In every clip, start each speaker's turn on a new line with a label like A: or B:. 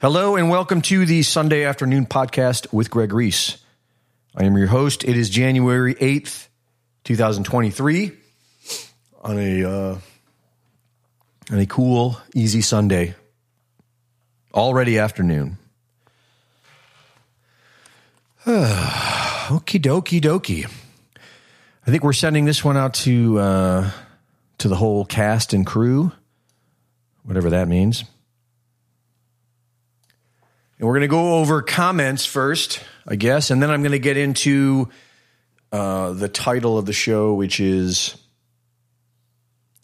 A: Hello and welcome to the Sunday afternoon podcast with Greg Reese. I am your host. It is January 8th, 2023 on a uh, on a cool, easy Sunday. Already afternoon. Okie dokie dokie. I think we're sending this one out to uh, to the whole cast and crew, whatever that means. And we're going to go over comments first, I guess, and then I'm going to get into uh, the title of the show, which is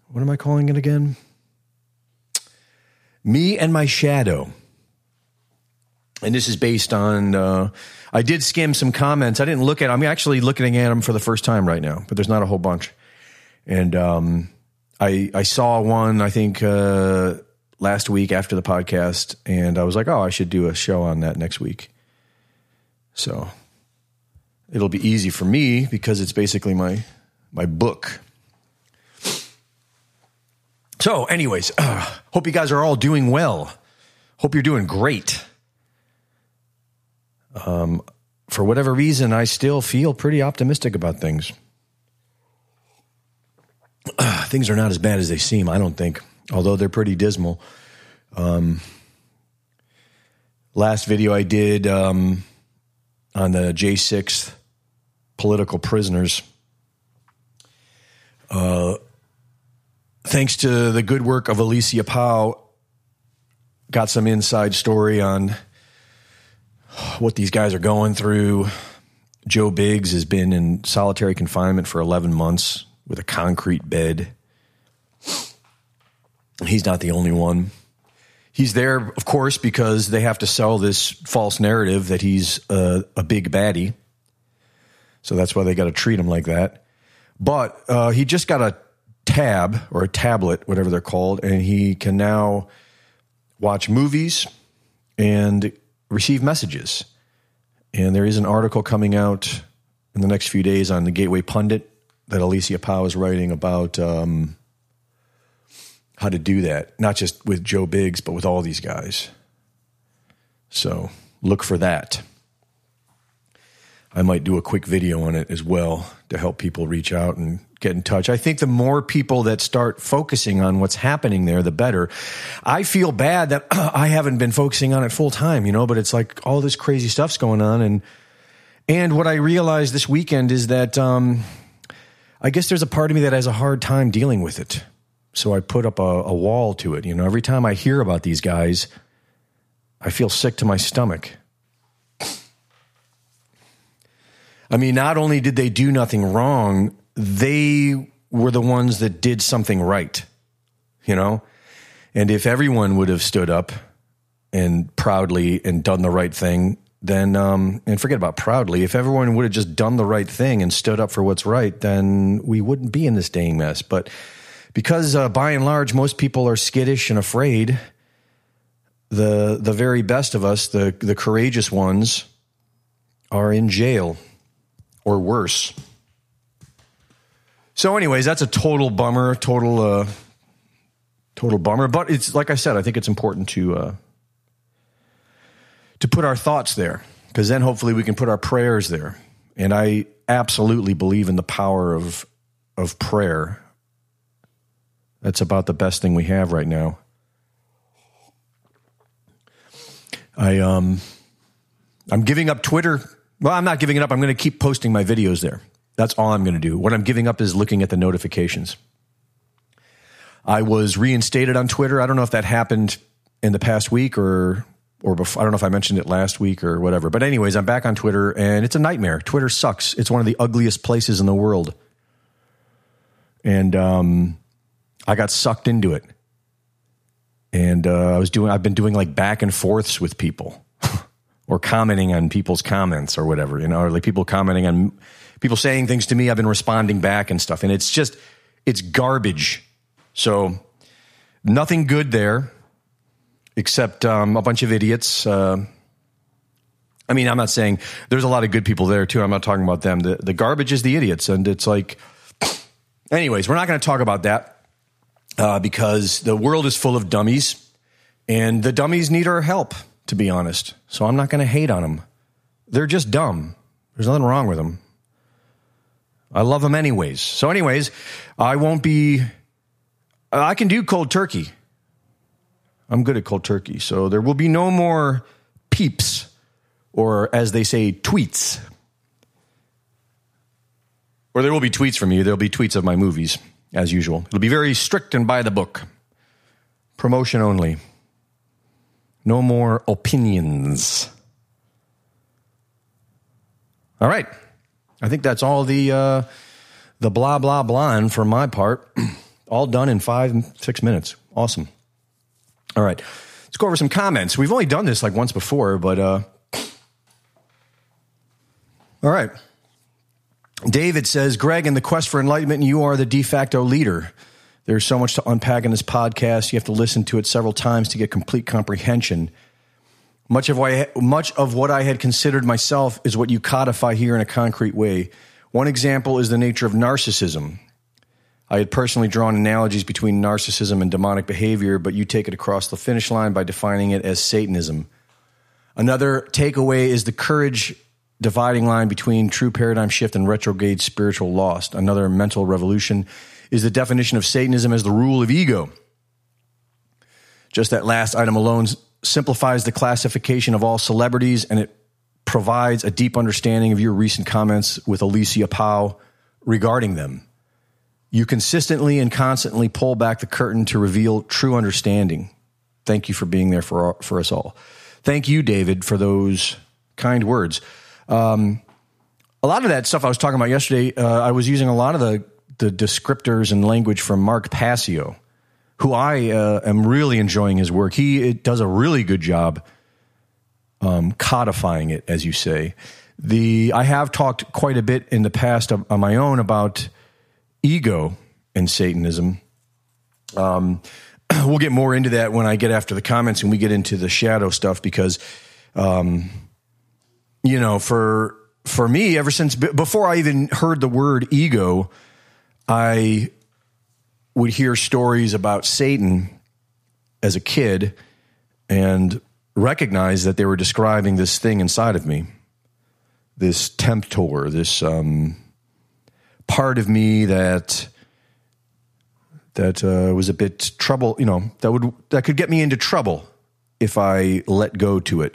A: what am I calling it again? Me and My Shadow. And this is based on, uh, I did skim some comments. I didn't look at I'm actually looking at them for the first time right now, but there's not a whole bunch. And um, I, I saw one, I think, uh, last week after the podcast, and I was like, oh, I should do a show on that next week. So it'll be easy for me because it's basically my my book. So, anyways, uh, hope you guys are all doing well. Hope you're doing great. Um, for whatever reason, I still feel pretty optimistic about things. Uh, things are not as bad as they seem, I don't think although they're pretty dismal. Um, last video I did um, on the J6 political prisoners. Uh, thanks to the good work of Alicia Powe, got some inside story on what these guys are going through. Joe Biggs has been in solitary confinement for 11 months with a concrete bed. He's not the only one. He's there, of course, because they have to sell this false narrative that he's a, a big baddie. So that's why they got to treat him like that. But uh, he just got a tab or a tablet, whatever they're called, and he can now watch movies and receive messages. And there is an article coming out in the next few days on the Gateway Pundit that Alicia Powe is writing about um, how to do that, not just with Joe Biggs, but with all these guys. So look for that. I might do a quick video on it as well to help people reach out and get in touch. I think the more people that start focusing on what's happening there, the better. I feel bad that I haven't been focusing on it full time, you know, but it's like all this crazy stuff's going on. And, and what I realized this weekend is that, um, I guess there's a part of me that has a hard time dealing with it. So I put up a, a wall to it. You know, every time I hear about these guys, I feel sick to my stomach. I mean, not only did they do nothing wrong, they were the ones that did something right, you know? And if everyone would have stood up and proudly and done the right thing, then, um, and forget about proudly, if everyone would have just done the right thing and stood up for what's right, then we wouldn't be in this dang mess. But because uh, by and large most people are skittish and afraid the the very best of us the the courageous ones are in jail or worse. So anyways that's a total bummer total uh total bummer. But it's like i said i think it's important to uh to put our thoughts there because then hopefully we can put our prayers there. And i absolutely believe in the power of of prayer that's about the best thing we have right now. I um I'm giving up Twitter. Well, I'm not giving it up. I'm going to keep posting my videos there. That's all I'm going to do. What I'm giving up is looking at the notifications. I was reinstated on Twitter. I don't know if that happened in the past week or or before. I don't know if I mentioned it last week or whatever. But anyways, I'm back on Twitter and it's a nightmare. Twitter sucks. It's one of the ugliest places in the world. And um I got sucked into it. And uh, I was doing, I've been doing like back and forths with people or commenting on people's comments or whatever, you know, or like people commenting on people saying things to me. I've been responding back and stuff. And it's just, it's garbage. So nothing good there except um, a bunch of idiots. Uh, I mean, I'm not saying there's a lot of good people there too. I'm not talking about them. The, the garbage is the idiots. And it's like, anyways, we're not going to talk about that uh, because the world is full of dummies and the dummies need our help. to be honest. So I'm not going to hate on them. They're just dumb. There's nothing wrong with them. I love them anyways. So, anyways, I won't be. I can do cold turkey. I'm good at cold turkey. So there will be no more peeps, or as they say, tweets. Or there will be tweets from you. There'll be tweets of my movies, as usual. It'll be very strict and by the book. Promotion only. No more opinions. All right. I think that's all the uh, the blah blah blah for my part. all done in five six minutes. Awesome. All right, let's go over some comments. We've only done this like once before, but uh, all right. David says, Greg, in the quest for enlightenment, you are the de facto leader. There's so much to unpack in this podcast. You have to listen to it several times to get complete comprehension. Much of, much of what I had considered myself is what you codify here in a concrete way. One example is the nature of narcissism. I had personally drawn analogies between narcissism and demonic behavior, but you take it across the finish line by defining it as Satanism. Another takeaway is the courage dividing line between true paradigm shift and retrograde spiritual lost. Another mental revolution is the definition of Satanism as the rule of ego. Just that last item alone simplifies the classification of all celebrities and it provides a deep understanding of your recent comments with Alicia Powe regarding them. You consistently and constantly pull back the curtain to reveal true understanding. Thank you for being there for, for us all. Thank you, David, for those kind words. Um, a lot of that stuff I was talking about yesterday, uh, I was using a lot of the the descriptors and language from Mark Passio, who I uh, am really enjoying his work. He does a really good job um, codifying it, as you say. The I have talked quite a bit in the past of, on my own about ego and Satanism. Um, we'll get more into that when I get after the comments and we get into the shadow stuff because, um, you know, for for me, ever since before I even heard the word ego, I would hear stories about Satan as a kid and recognize that they were describing this thing inside of me, this temptor, this um, part of me that that uh, was a bit trouble. You know, that would that could get me into trouble if I let go to it.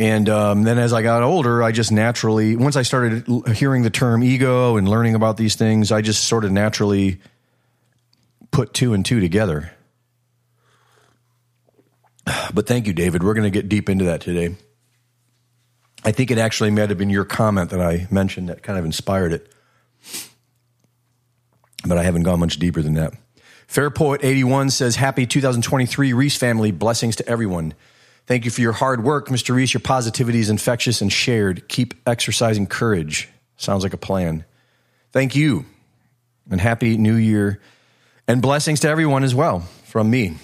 A: And um, then as I got older, I just naturally, once I started hearing the term ego and learning about these things, I just sort of naturally put two and two together. But thank you, David. We're going to get deep into that today. I think it actually might have been your comment that I mentioned that kind of inspired it. But I haven't gone much deeper than that. Fair Poet 81 says, Happy 2023 Reese family. Blessings to everyone. Thank you for your hard work, Mr. Reese. Your positivity is infectious and shared. Keep exercising courage. Sounds like a plan. Thank you. And happy new year. And blessings to everyone as well from me.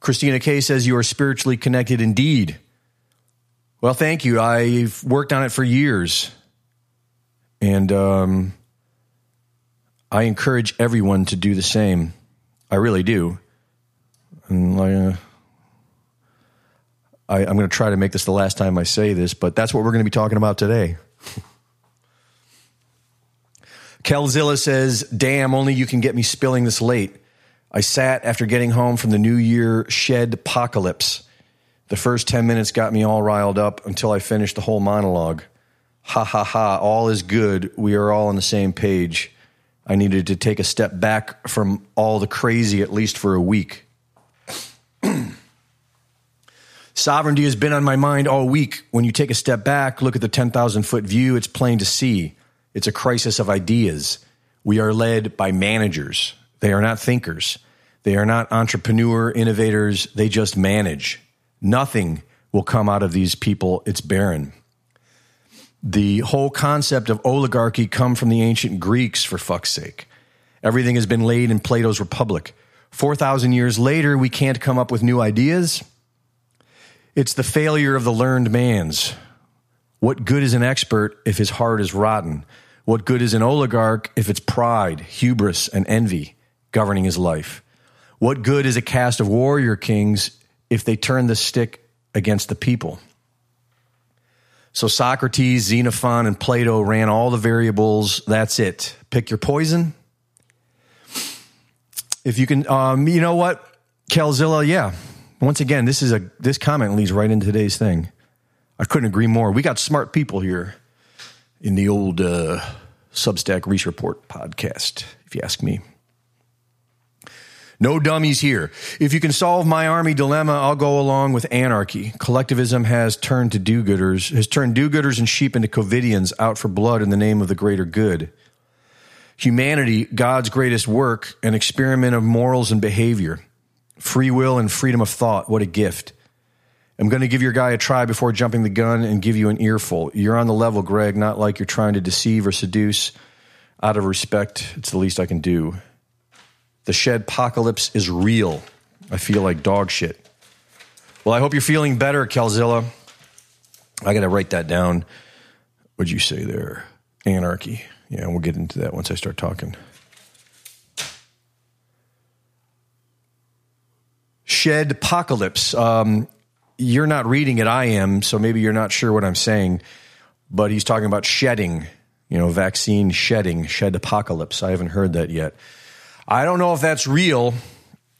A: Christina K says, You are spiritually connected indeed. Well, thank you. I've worked on it for years. And um, I encourage everyone to do the same. I really do. And uh, I, am going to try to make this the last time I say this, but that's what we're going to be talking about today. Kelzilla says, Damn, only you can get me spilling this late. I sat after getting home from the New Year shed apocalypse. The first 10 minutes got me all riled up until I finished the whole monologue. Ha ha ha, all is good. We are all on the same page. I needed to take a step back from all the crazy, at least for a week. Sovereignty has been on my mind all week. When you take a step back, look at the 10,000 foot view, it's plain to see. It's a crisis of ideas. We are led by managers. They are not thinkers. They are not entrepreneur innovators. They just manage. Nothing will come out of these people. It's barren. The whole concept of oligarchy come from the ancient Greeks, for fuck's sake. Everything has been laid in Plato's Republic. 4,000 years later, we can't come up with new ideas. It's the failure of the learned man's. What good is an expert if his heart is rotten? What good is an oligarch if it's pride, hubris, and envy governing his life? What good is a cast of warrior kings if they turn the stick against the people? So Socrates, Xenophon, and Plato ran all the variables. That's it. Pick your poison. If you can, um, you know what, Kelzilla, yeah. Once again, this is a this comment leads right into today's thing. I couldn't agree more. We got smart people here in the old uh, Substack Reese Report podcast, if you ask me. No dummies here. If you can solve my army dilemma, I'll go along with anarchy. Collectivism has turned to do-gooders, has turned do-gooders and sheep into Covidians out for blood in the name of the greater good. Humanity, God's greatest work, an experiment of morals and behavior. Free will and freedom of thought. What a gift. I'm going to give your guy a try before jumping the gun and give you an earful. You're on the level, Greg, not like you're trying to deceive or seduce. Out of respect, it's the least I can do. The shed apocalypse is real. I feel like dog shit. Well, I hope you're feeling better, Kelzilla. I got to write that down. What'd you say there? Anarchy. Yeah, we'll get into that once I start talking. Shed apocalypse. Um, you're not reading it, I am, so maybe you're not sure what I'm saying, but he's talking about shedding, you know, vaccine shedding, shed apocalypse. I haven't heard that yet. I don't know if that's real.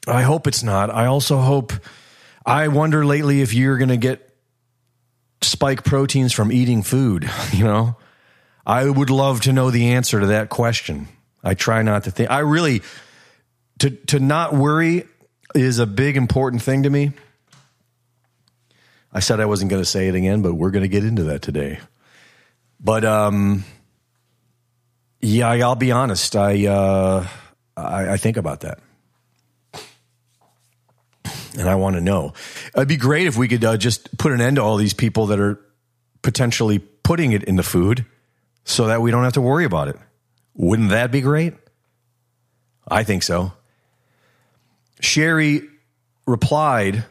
A: I hope it's not. I also hope, I wonder lately if you're going to get spike proteins from eating food, you know? I would love to know the answer to that question. I try not to think. I really, to, to not worry is a big important thing to me. I said I wasn't going to say it again, but we're going to get into that today. But um, yeah, I'll be honest. I, uh, I I think about that, and I want to know. It'd be great if we could uh, just put an end to all these people that are potentially putting it in the food, so that we don't have to worry about it. Wouldn't that be great? I think so. Sherry replied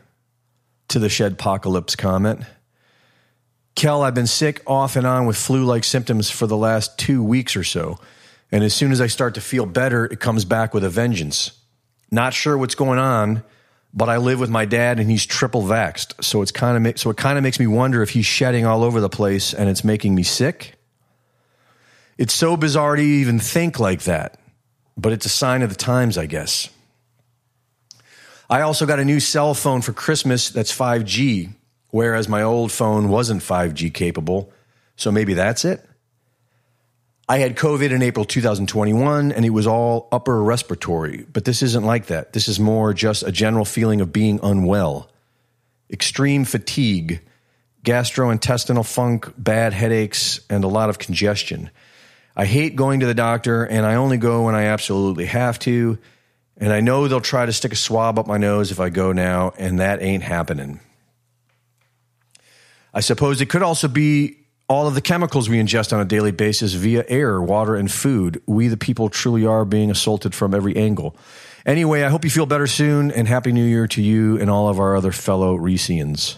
A: to the shed apocalypse comment. Kel, I've been sick off and on with flu like symptoms for the last two weeks or so. And as soon as I start to feel better, it comes back with a vengeance. Not sure what's going on, but I live with my dad and he's triple vaxxed. So it's kind of so it kind of makes me wonder if he's shedding all over the place and it's making me sick. It's so bizarre to even think like that, but it's a sign of the times, I guess. I also got a new cell phone for Christmas that's 5G, whereas my old phone wasn't 5G capable. So maybe that's it. I had COVID in April 2021 and it was all upper respiratory, but this isn't like that. This is more just a general feeling of being unwell, extreme fatigue, gastrointestinal funk, bad headaches, and a lot of congestion. I hate going to the doctor and I only go when I absolutely have to. And I know they'll try to stick a swab up my nose if I go now, and that ain't happening. I suppose it could also be all of the chemicals we ingest on a daily basis via air, water, and food. We, the people, truly are being assaulted from every angle. Anyway, I hope you feel better soon, and Happy New Year to you and all of our other fellow Reesians.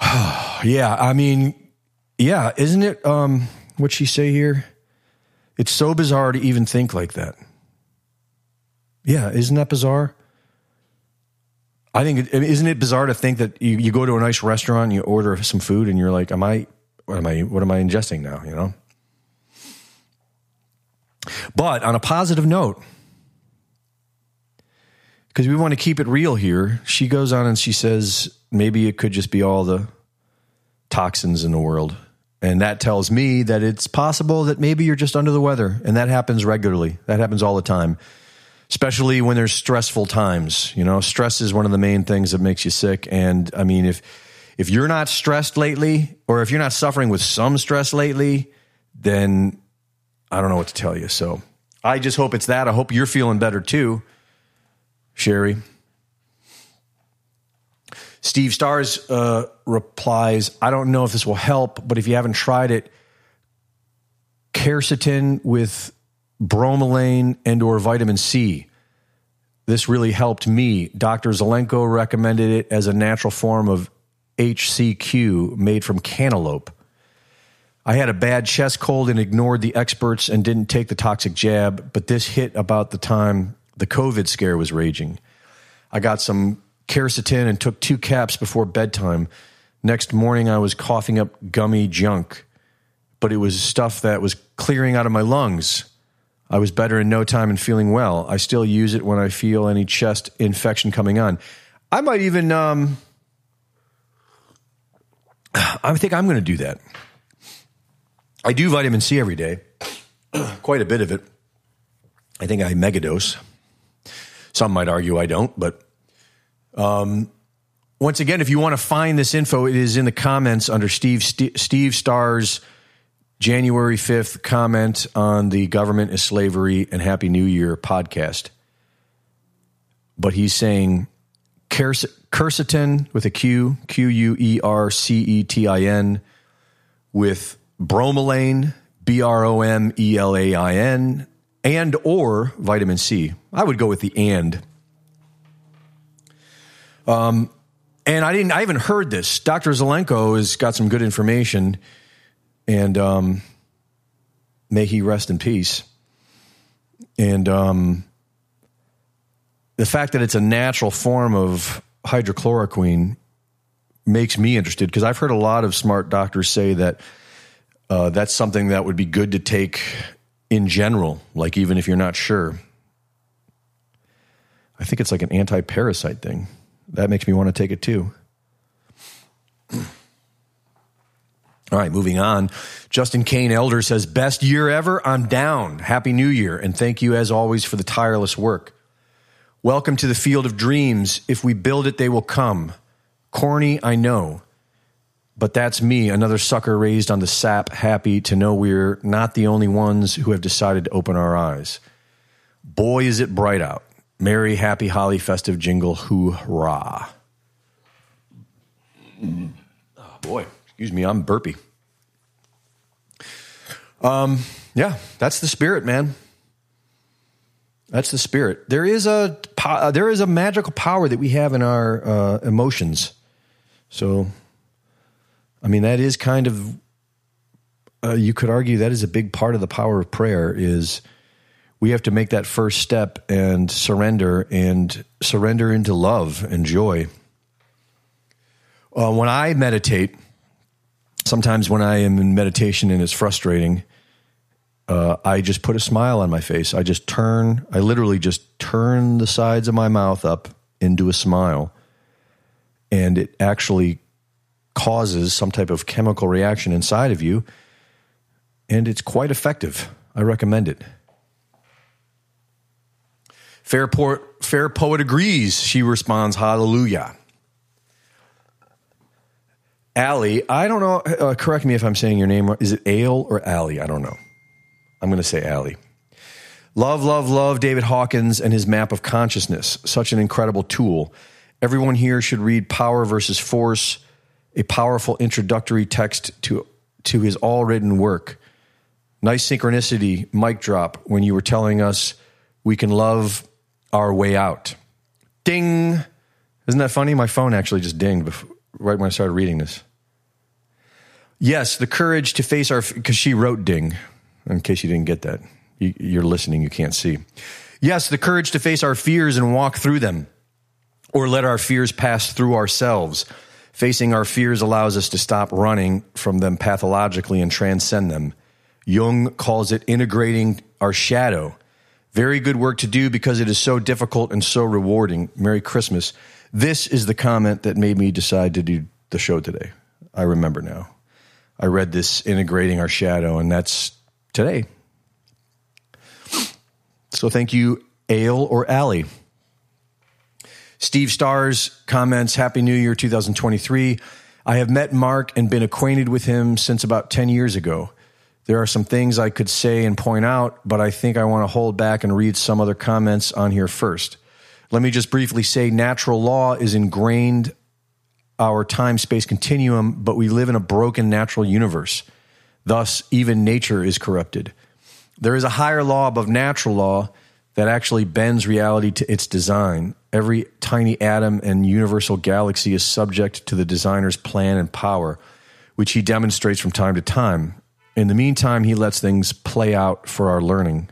A: yeah, I mean, yeah, isn't it? Um, what she say here? It's so bizarre to even think like that. Yeah, isn't that bizarre? I think isn't it bizarre to think that you, you go to a nice restaurant, and you order some food, and you're like, "Am I? What am I? What am I ingesting now?" You know. But on a positive note, because we want to keep it real here, she goes on and she says maybe it could just be all the toxins in the world. And that tells me that it's possible that maybe you're just under the weather. And that happens regularly. That happens all the time, especially when there's stressful times. You know, stress is one of the main things that makes you sick. And I mean, if, if you're not stressed lately, or if you're not suffering with some stress lately, then I don't know what to tell you. So I just hope it's that. I hope you're feeling better too, Sherry. Steve Stars uh, replies, I don't know if this will help, but if you haven't tried it, quercetin with bromelain and or vitamin C. This really helped me. Dr. Zelenko recommended it as a natural form of HCQ made from cantaloupe. I had a bad chest cold and ignored the experts and didn't take the toxic jab, but this hit about the time the COVID scare was raging. I got some quercetin and took two caps before bedtime. Next morning, I was coughing up gummy junk, but it was stuff that was clearing out of my lungs. I was better in no time and feeling well. I still use it when I feel any chest infection coming on. I might even, um, I think I'm going to do that. I do vitamin C every day, quite a bit of it. I think I megadose. Some might argue I don't, but um, once again, if you want to find this info, it is in the comments under Steve St- Steve Starr's January fifth comment on the government is slavery and Happy New Year podcast. But he's saying quercetin with a Q, Q U E R C E T I N, with bromelain, B R O M E L A I N, and or vitamin C. I would go with the and. Um, and I didn't. I haven't heard this. Doctor Zelenko has got some good information, and um, may he rest in peace. And um, the fact that it's a natural form of hydrochloroquine makes me interested because I've heard a lot of smart doctors say that uh, that's something that would be good to take in general, like even if you're not sure. I think it's like an anti parasite thing. That makes me want to take it too. All right, moving on. Justin Kane Elder says, Best year ever. I'm down. Happy New Year. And thank you, as always, for the tireless work. Welcome to the field of dreams. If we build it, they will come. Corny, I know. But that's me, another sucker raised on the sap, happy to know we're not the only ones who have decided to open our eyes. Boy, is it bright out. Merry, happy, holly, festive jingle, hoorah. Oh, boy, excuse me, I'm burpy. Um, yeah, that's the spirit, man. That's the spirit. There is a uh, there is a magical power that we have in our uh, emotions. So, I mean, that is kind of uh, you could argue that is a big part of the power of prayer. Is we have to make that first step and surrender and surrender into love and joy. Uh, when I meditate, sometimes when I am in meditation and it's frustrating, uh, I just put a smile on my face. I just turn, I literally just turn the sides of my mouth up into a smile. And it actually causes some type of chemical reaction inside of you. And it's quite effective. I recommend it. Fair, fair poet agrees. She responds, Hallelujah. Allie, I don't know. Uh, correct me if I'm saying your name. Is it Ale or Allie? I don't know. I'm going to say Allie. Love, love, love David Hawkins and his map of consciousness. Such an incredible tool. Everyone here should read Power versus Force, a powerful introductory text to, to his all written work. Nice synchronicity, mic drop, when you were telling us we can love our way out. Ding. Isn't that funny? My phone actually just dinged before, right when I started reading this. Yes, the courage to face our, because she wrote ding, in case you didn't get that. You, you're listening, you can't see. Yes, the courage to face our fears and walk through them, or let our fears pass through ourselves. Facing our fears allows us to stop running from them pathologically and transcend them. Jung calls it integrating our shadow very good work to do because it is so difficult and so rewarding. Merry Christmas. This is the comment that made me decide to do the show today. I remember now. I read this integrating our shadow, and that's today. So thank you, Ale or Allie. Steve Stars comments Happy New Year 2023. I have met Mark and been acquainted with him since about 10 years ago. There are some things I could say and point out, but I think I want to hold back and read some other comments on here first. Let me just briefly say natural law is ingrained our time space continuum, but we live in a broken natural universe. Thus, even nature is corrupted. There is a higher law above natural law that actually bends reality to its design. Every tiny atom and universal galaxy is subject to the designer's plan and power, which he demonstrates from time to time In the meantime, he lets things play out for our learning.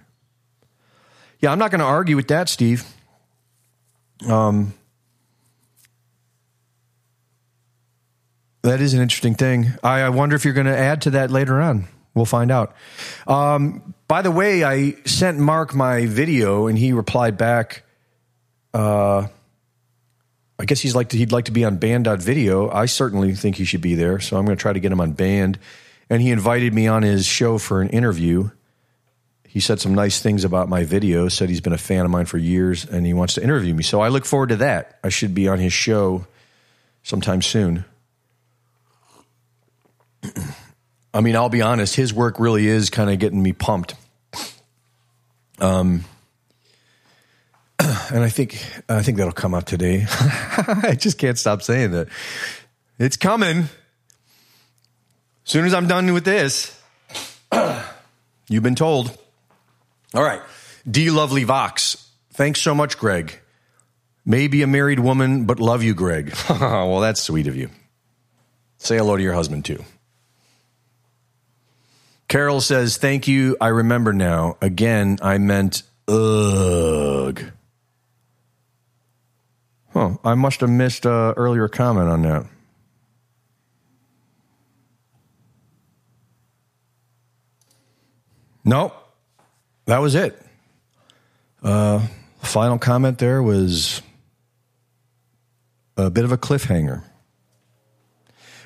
A: Yeah, I'm not going to argue with that, Steve. Um, that is an interesting thing. I, I wonder if you're going to add to that later on. We'll find out. Um, by the way, I sent Mark my video, and he replied back. Uh, I guess he's like to, he'd like to be on Banned.video. I certainly think he should be there, so I'm going to try to get him on Banned. And he invited me on his show for an interview. He said some nice things about my video, said he's been a fan of mine for years and he wants to interview me. So I look forward to that. I should be on his show sometime soon. I mean, I'll be honest, his work really is kind of getting me pumped. Um, and I think I think that'll come out today. I just can't stop saying that. It's coming. As soon as I'm done with this, you've been told. All right. D. Lovely Vox. Thanks so much, Greg. Maybe a married woman, but love you, Greg. well, that's sweet of you. Say hello to your husband, too. Carol says, Thank you. I remember now. Again, I meant ugh. Huh. I must have missed an earlier comment on that. Nope. That was it. Uh, final comment there was a bit of a cliffhanger.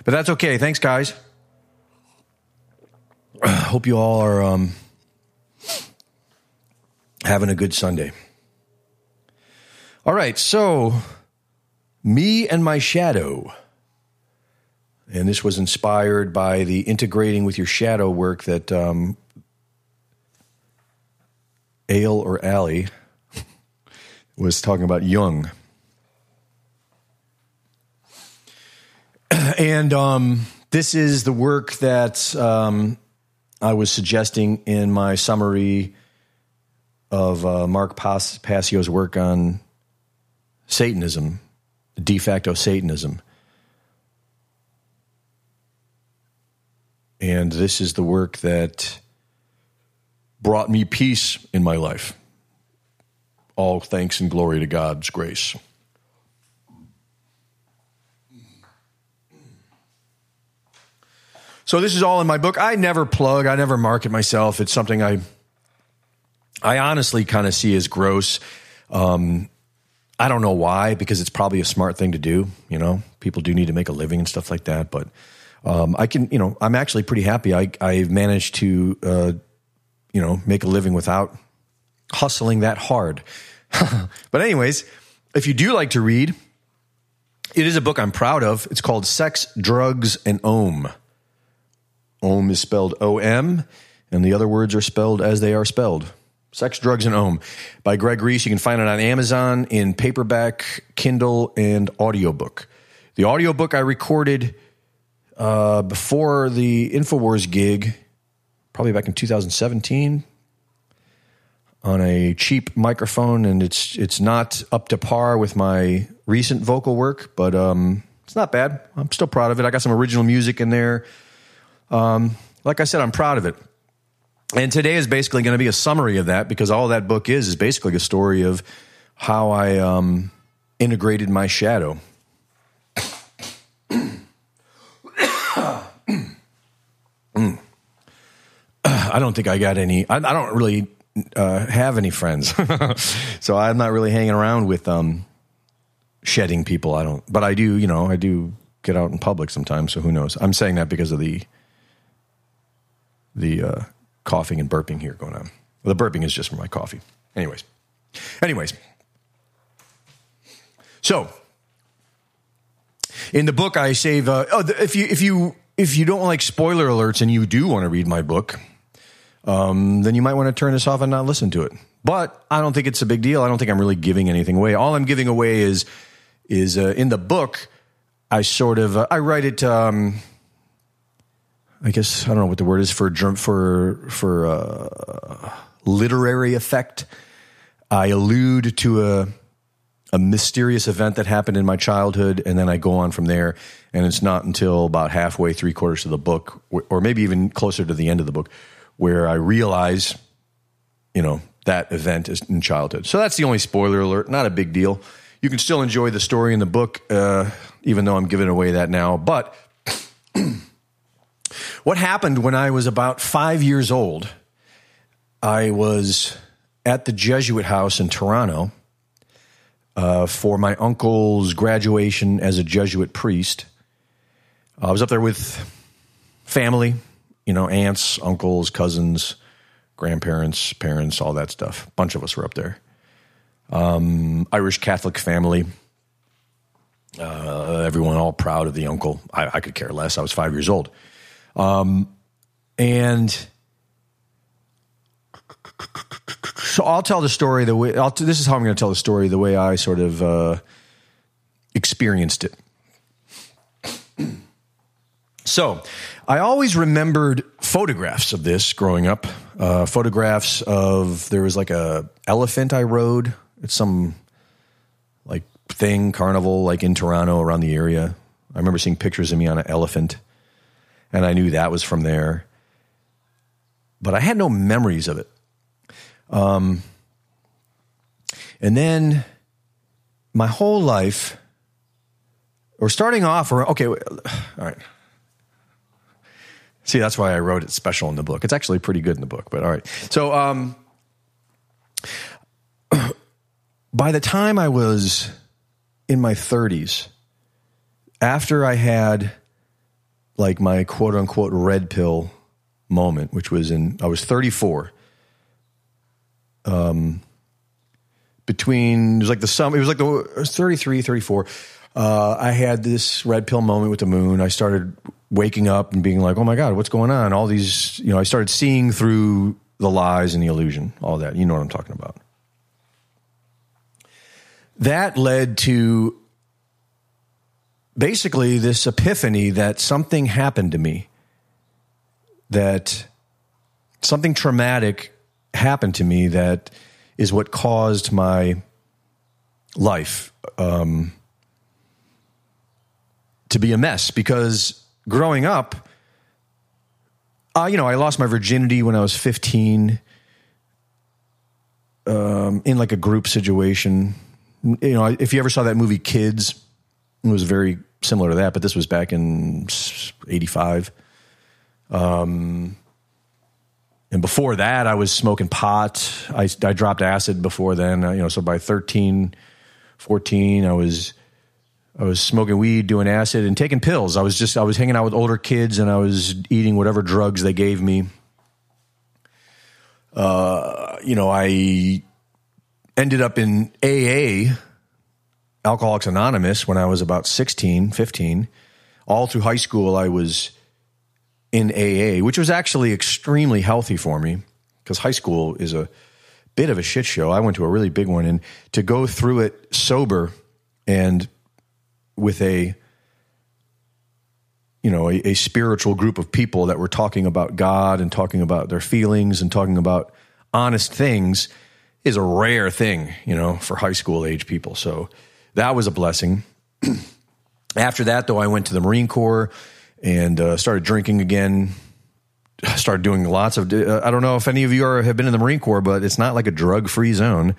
A: But that's okay. Thanks, guys. Hope you all are um, having a good Sunday. All right, so me and my shadow. And this was inspired by the integrating with your shadow work that um, Ale or Allie was talking about Jung. And um, this is the work that um, I was suggesting in my summary of uh, Mark Pas- Passio's work on Satanism, de facto Satanism. And this is the work that brought me peace in my life. All thanks and glory to God's grace. So this is all in my book. I never plug, I never market myself. It's something I I honestly kind of see as gross. Um, I don't know why, because it's probably a smart thing to do. You know, people do need to make a living and stuff like that. But um, I can, you know, I'm actually pretty happy. I I've managed to, uh, you know, make a living without hustling that hard. but anyways, if you do like to read, it is a book I'm proud of. It's called Sex, Drugs, and Om. Om is spelled O M, and the other words are spelled as they are spelled. Sex, Drugs, and Om by Greg Reese. You can find it on Amazon in paperback, Kindle, and audiobook. The audiobook I recorded uh, before the InfoWars gig, probably back in 2017, on a cheap microphone, and it's it's not up to par with my recent vocal work, but um, it's not bad. I'm still proud of it. I got some original music in there. Um, like I said, I'm proud of it. And today is basically going to be a summary of that because all that book is is basically a story of how I um, integrated my shadow. I don't think I got any. I, I don't really uh, have any friends, so I'm not really hanging around with um, shedding people. I don't, but I do. You know, I do get out in public sometimes. So who knows? I'm saying that because of the the uh, coughing and burping here going on. The burping is just from my coffee. Anyways, anyways. So, in the book, I save. Uh, oh, if you if you if you don't like spoiler alerts and you do want to read my book, um, then you might want to turn this off and not listen to it. But I don't think it's a big deal. I don't think I'm really giving anything away. All I'm giving away is is uh, in the book. I sort of uh, I write it. Um, I guess I don't know what the word is for for for uh, literary effect. I allude to a a mysterious event that happened in my childhood, and then I go on from there. And it's not until about halfway, three quarters of the book, or maybe even closer to the end of the book, where I realize, you know, that event is in childhood. So that's the only spoiler alert. Not a big deal. You can still enjoy the story in the book, uh, even though I'm giving away that now. But what happened when I was about five years old? I was at the Jesuit house in Toronto uh, for my uncle's graduation as a Jesuit priest. I was up there with family, you know, aunts, uncles, cousins, grandparents, parents, all that stuff. Bunch of us were up there. Um, Irish Catholic family. Uh, everyone all proud of the uncle. I, I, could care less. I was five years old. Um, and so I'll tell the story the way. I'll, this is how I'm going to tell the story the way I sort of uh, experienced it. so, I always remembered photographs of this growing up. Uh, photographs of there was like a elephant I rode at some like thing carnival like in Toronto around the area. I remember seeing pictures of me on an elephant, and I knew that was from there. But I had no memories of it. Um, and then my whole life, or starting off, or okay, all right. See, that's why I wrote it special in the book. It's actually pretty good in the book, but all right. So, um, by the time I was in my 30s, after I had like my quote unquote red pill moment, which was in, I was 34 um, between it was like the summer. It was like the it was 33, 34. Uh, I had this red pill moment with the moon. I started waking up and being like, "Oh my god, what's going on?" All these, you know, I started seeing through the lies and the illusion, all that. You know what I'm talking about. That led to basically this epiphany that something happened to me, that something traumatic happened to me that is what caused my life um, to be a mess because growing up, uh, you know, I lost my virginity when I was 15 um, in like a group situation. You know, if you ever saw that movie Kids, it was very similar to that, but this was back in 85. Um, and before that, I was smoking pot. I, I dropped acid before then. You know, so by 13, 14, I was I was smoking weed, doing acid, and taking pills. I was just I was hanging out with older kids, and I was eating whatever drugs they gave me. Uh, you know, I ended up in AA, Alcoholics Anonymous, when I was about 16, 15. All through high school, I was in AA, which was actually extremely healthy for me because high school is a bit of a shit show. I went to a really big one, and to go through it sober and with a you know a, a, spiritual group of people that were talking about God and talking about their feelings and talking about honest things is a rare thing, you know, for high school age people. So that was a blessing. After that, though, I went to the Marine Corps and uh, started drinking again. Started doing lots of. Uh, I don't know if any of you are, have been in the Marine Corps, but it's not like a drug free zone.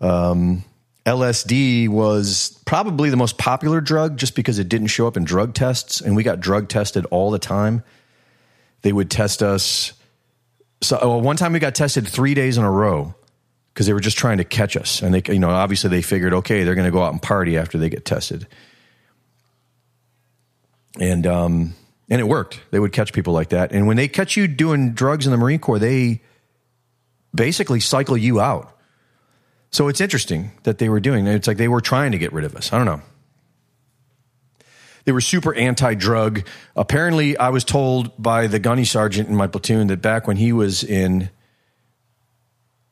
A: Um, LSD was probably the most popular drug just because it didn't show up in drug tests, and we got drug tested all the time. They would test us. So well, one time we got tested three days in a row because they were just trying to catch us, and they, you know, obviously they figured, okay, they're going to go out and party after they get tested and um, and it worked. They would catch people like that, and when they catch you doing drugs in the Marine Corps, they basically cycle you out. So it's interesting that they were doing. It's like they were trying to get rid of us. I don't know. They were super anti-drug. Apparently, I was told by the gunny sergeant in my platoon that back when he was in,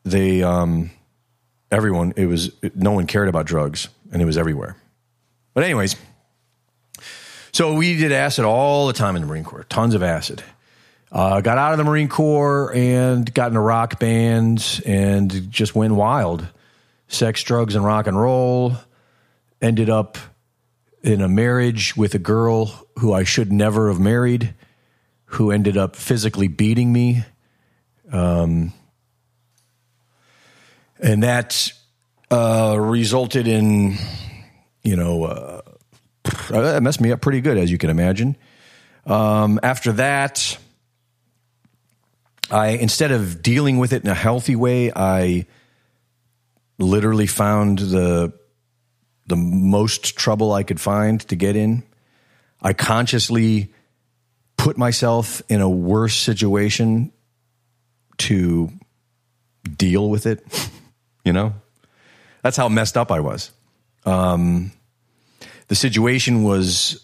A: they um, everyone it was no one cared about drugs, and it was everywhere. But anyways, so we did acid all the time in the Marine Corps, tons of acid. Uh, got out of the Marine Corps and got into rock bands and just went wild. Sex, drugs, and rock and roll. ended up in a marriage with a girl who I should never have married, who ended up physically beating me. Um, and that uh, resulted in, you know, uh, that messed me up pretty good, as you can imagine. Um, after that, I instead of dealing with it in a healthy way, I literally found the the most trouble I could find to get in. I consciously put myself in a worse situation to deal with it. you know, that's how messed up I was. Um, the situation was,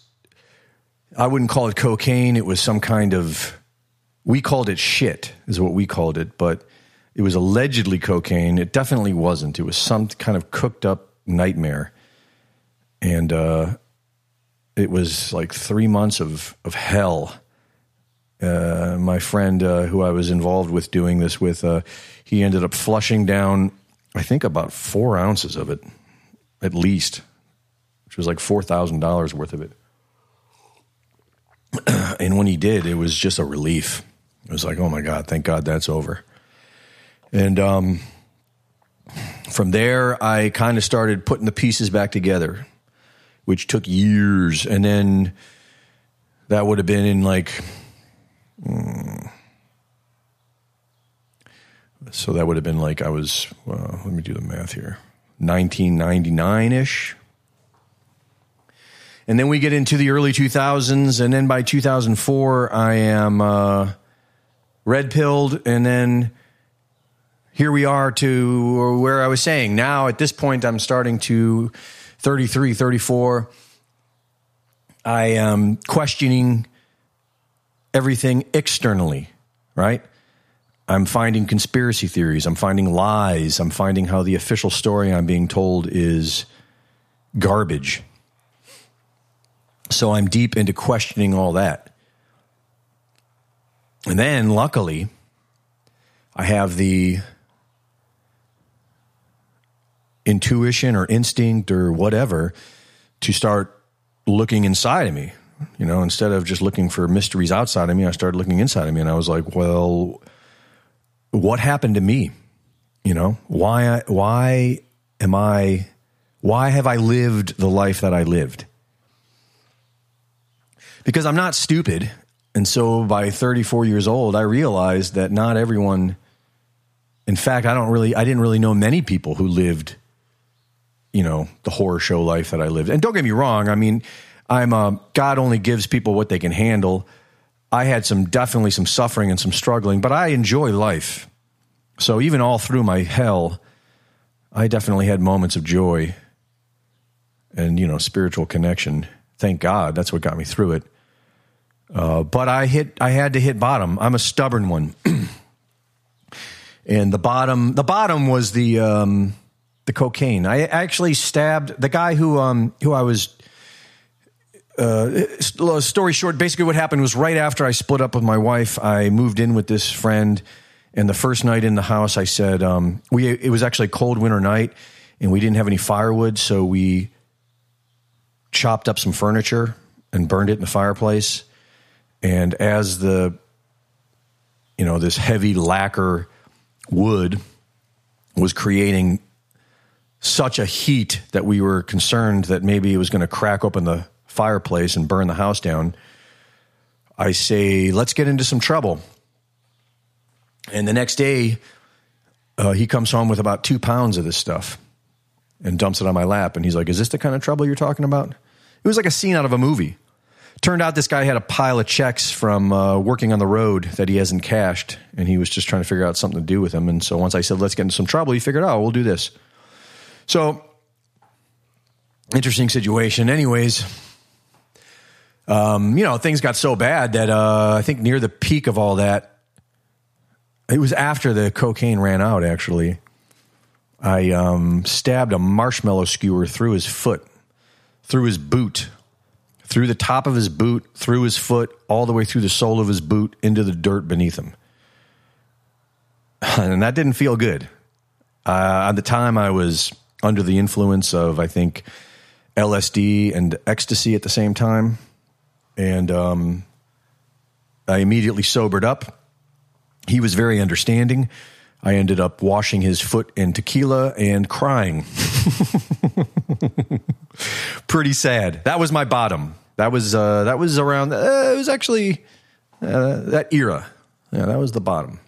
A: I wouldn't call it cocaine. It was some kind of, we called it shit, is what we called it, but it was allegedly cocaine. It definitely wasn't. It was some kind of cooked up nightmare and uh, it was like three months of of hell. Uh, my friend uh, who I was involved with doing this with, uh, he ended up flushing down, I think about four ounces of it, at least, which was like four thousand dollars worth of it. and when he did, it was just a relief. It was like, oh my god, thank God that's over. And um, from there, I kind of started putting the pieces back together which took years. And then that would have been in like, mm, so that would have been like I was, well, let me do the math here, 1999 ish. And then we get into the early 2000s. And then by 2004, I am uh, red pilled. And then here we are to where I was saying. Now, at this point, I'm starting to 33, 34, I am questioning everything externally, right? I'm finding conspiracy theories. I'm finding lies. I'm finding how the official story I'm being told is garbage. So I'm deep into questioning all that. And then, luckily, I have the intuition or instinct or whatever to start looking inside of me. You know, instead of just looking for mysteries outside of me, I started looking inside of me and I was like, well, what happened to me? You know, why why am I why have I lived the life that I lived? Because I'm not stupid. And so by 34 years old, I realized that not everyone in fact, I don't really I didn't really know many people who lived you know the horror show life that I lived. And don't get me wrong, I mean, I'm uh, God only gives people what they can handle. I had some definitely some suffering and some struggling, but I enjoy life. So even all through my hell, I definitely had moments of joy and you know spiritual connection. Thank God, that's what got me through it. Uh, but I hit, I had to hit bottom. I'm a stubborn one, and the bottom, the bottom was the. Um, the cocaine. I actually stabbed the guy who um, who I was. Uh, story short, basically what happened was right after I split up with my wife, I moved in with this friend, and the first night in the house, I said um, we it was actually a cold winter night, and we didn't have any firewood, so we chopped up some furniture and burned it in the fireplace. And as the you know this heavy lacquer wood was creating such a heat that we were concerned that maybe it was going to crack open the fireplace and burn the house down. I say, let's get into some trouble. And the next day, uh, he comes home with about two pounds of this stuff and dumps it on my lap. And he's like, Is this the kind of trouble you're talking about? It was like a scene out of a movie. Turned out this guy had a pile of checks from uh, working on the road that he hasn't cashed, and he was just trying to figure out something to do with them. And so once I said, Let's get into some trouble, he figured, Oh, we'll do this. So, interesting situation. Anyways, um, you know, things got so bad that uh, I think near the peak of all that, it was after the cocaine ran out, actually. I um, stabbed a marshmallow skewer through his foot, through his boot, through the top of his boot, through his foot, all the way through the sole of his boot into the dirt beneath him. And that didn't feel good. Uh, at the time, I was under the influence of, I think, LSD and ecstasy at the same time. And um, I immediately sobered up. He was very understanding. I ended up washing his foot in tequila and crying. Pretty sad. That was my bottom. That was uh, that was around. Uh, it was actually uh, that era. Yeah, that was the bottom.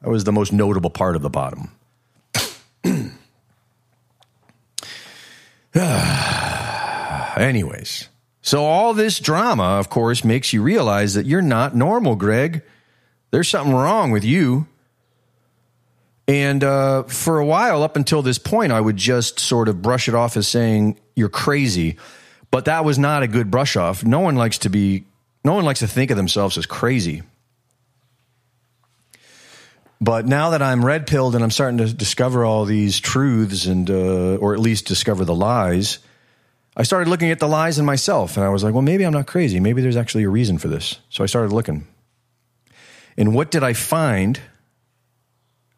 A: That was the most notable part of the bottom. Anyways, so all this drama, of course, makes you realize that you're not normal, Greg. There's something wrong with you. And uh, for a while, up until this point, I would just sort of brush it off as saying you're crazy. But that was not a good brush off. No one likes to be, no one likes to think of themselves as crazy. But now that I'm red pilled and I'm starting to discover all these truths and, uh, or at least discover the lies, I started looking at the lies in myself and I was like, well, maybe I'm not crazy. Maybe there's actually a reason for this. So I started looking. And what did I find?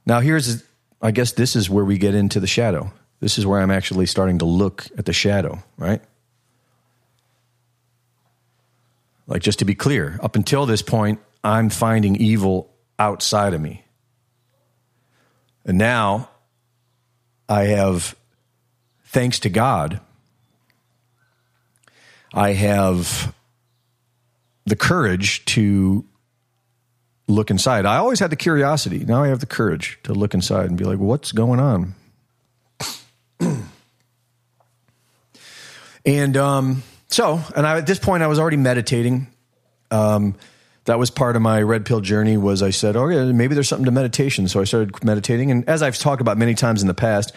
A: Now, here's, I guess this is where we get into the shadow. This is where I'm actually starting to look at the shadow, right? Like, just to be clear, up until this point, I'm finding evil outside of me. And now I have, thanks to God, I have the courage to look inside. I always had the curiosity. Now I have the courage to look inside and be like, what's going on? and um, so, and I, at this point, I was already meditating. Um, that was part of my red pill journey was I said, oh, yeah, maybe there's something to meditation. So I started meditating. And as I've talked about many times in the past,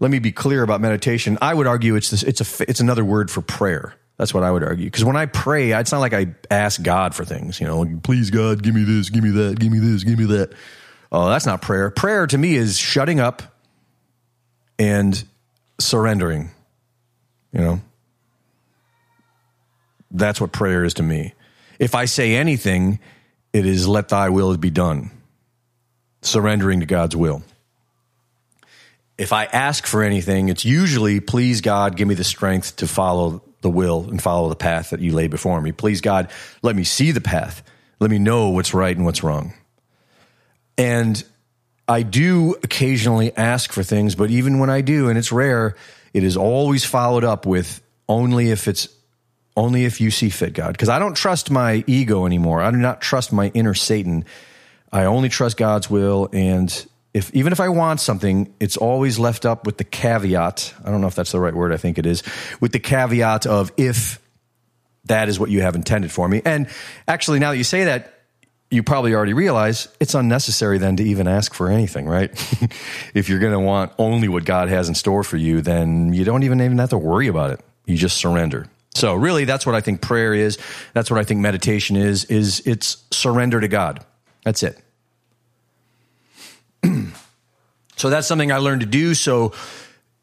A: let me be clear about meditation. I would argue it's this, it's a, it's another word for prayer. That's what I would argue. Because when I pray, it's not like I ask God for things, you know, please God, give me this, give me that, give me this, give me that. Oh, that's not prayer. Prayer to me is shutting up and surrendering. You know, that's what prayer is to me. If I say anything, it is let thy will be done, surrendering to God's will. If I ask for anything, it's usually, please God, give me the strength to follow the will and follow the path that you lay before me. Please God, let me see the path. Let me know what's right and what's wrong. And I do occasionally ask for things, but even when I do, and it's rare, it is always followed up with only if it's only if you see fit, God. Because I don't trust my ego anymore. I do not trust my inner Satan. I only trust God's will. And if even if I want something, it's always left up with the caveat. I don't know if that's the right word. I think it is with the caveat of if that is what you have intended for me. And actually, now that you say that, you probably already realize it's unnecessary then to even ask for anything, right? if you're going to want only what God has in store for you, then you don't even even have to worry about it. You just surrender. So really that's what I think prayer is. That's what I think meditation is is it's surrender to God. That's it. so that's something I learned to do. So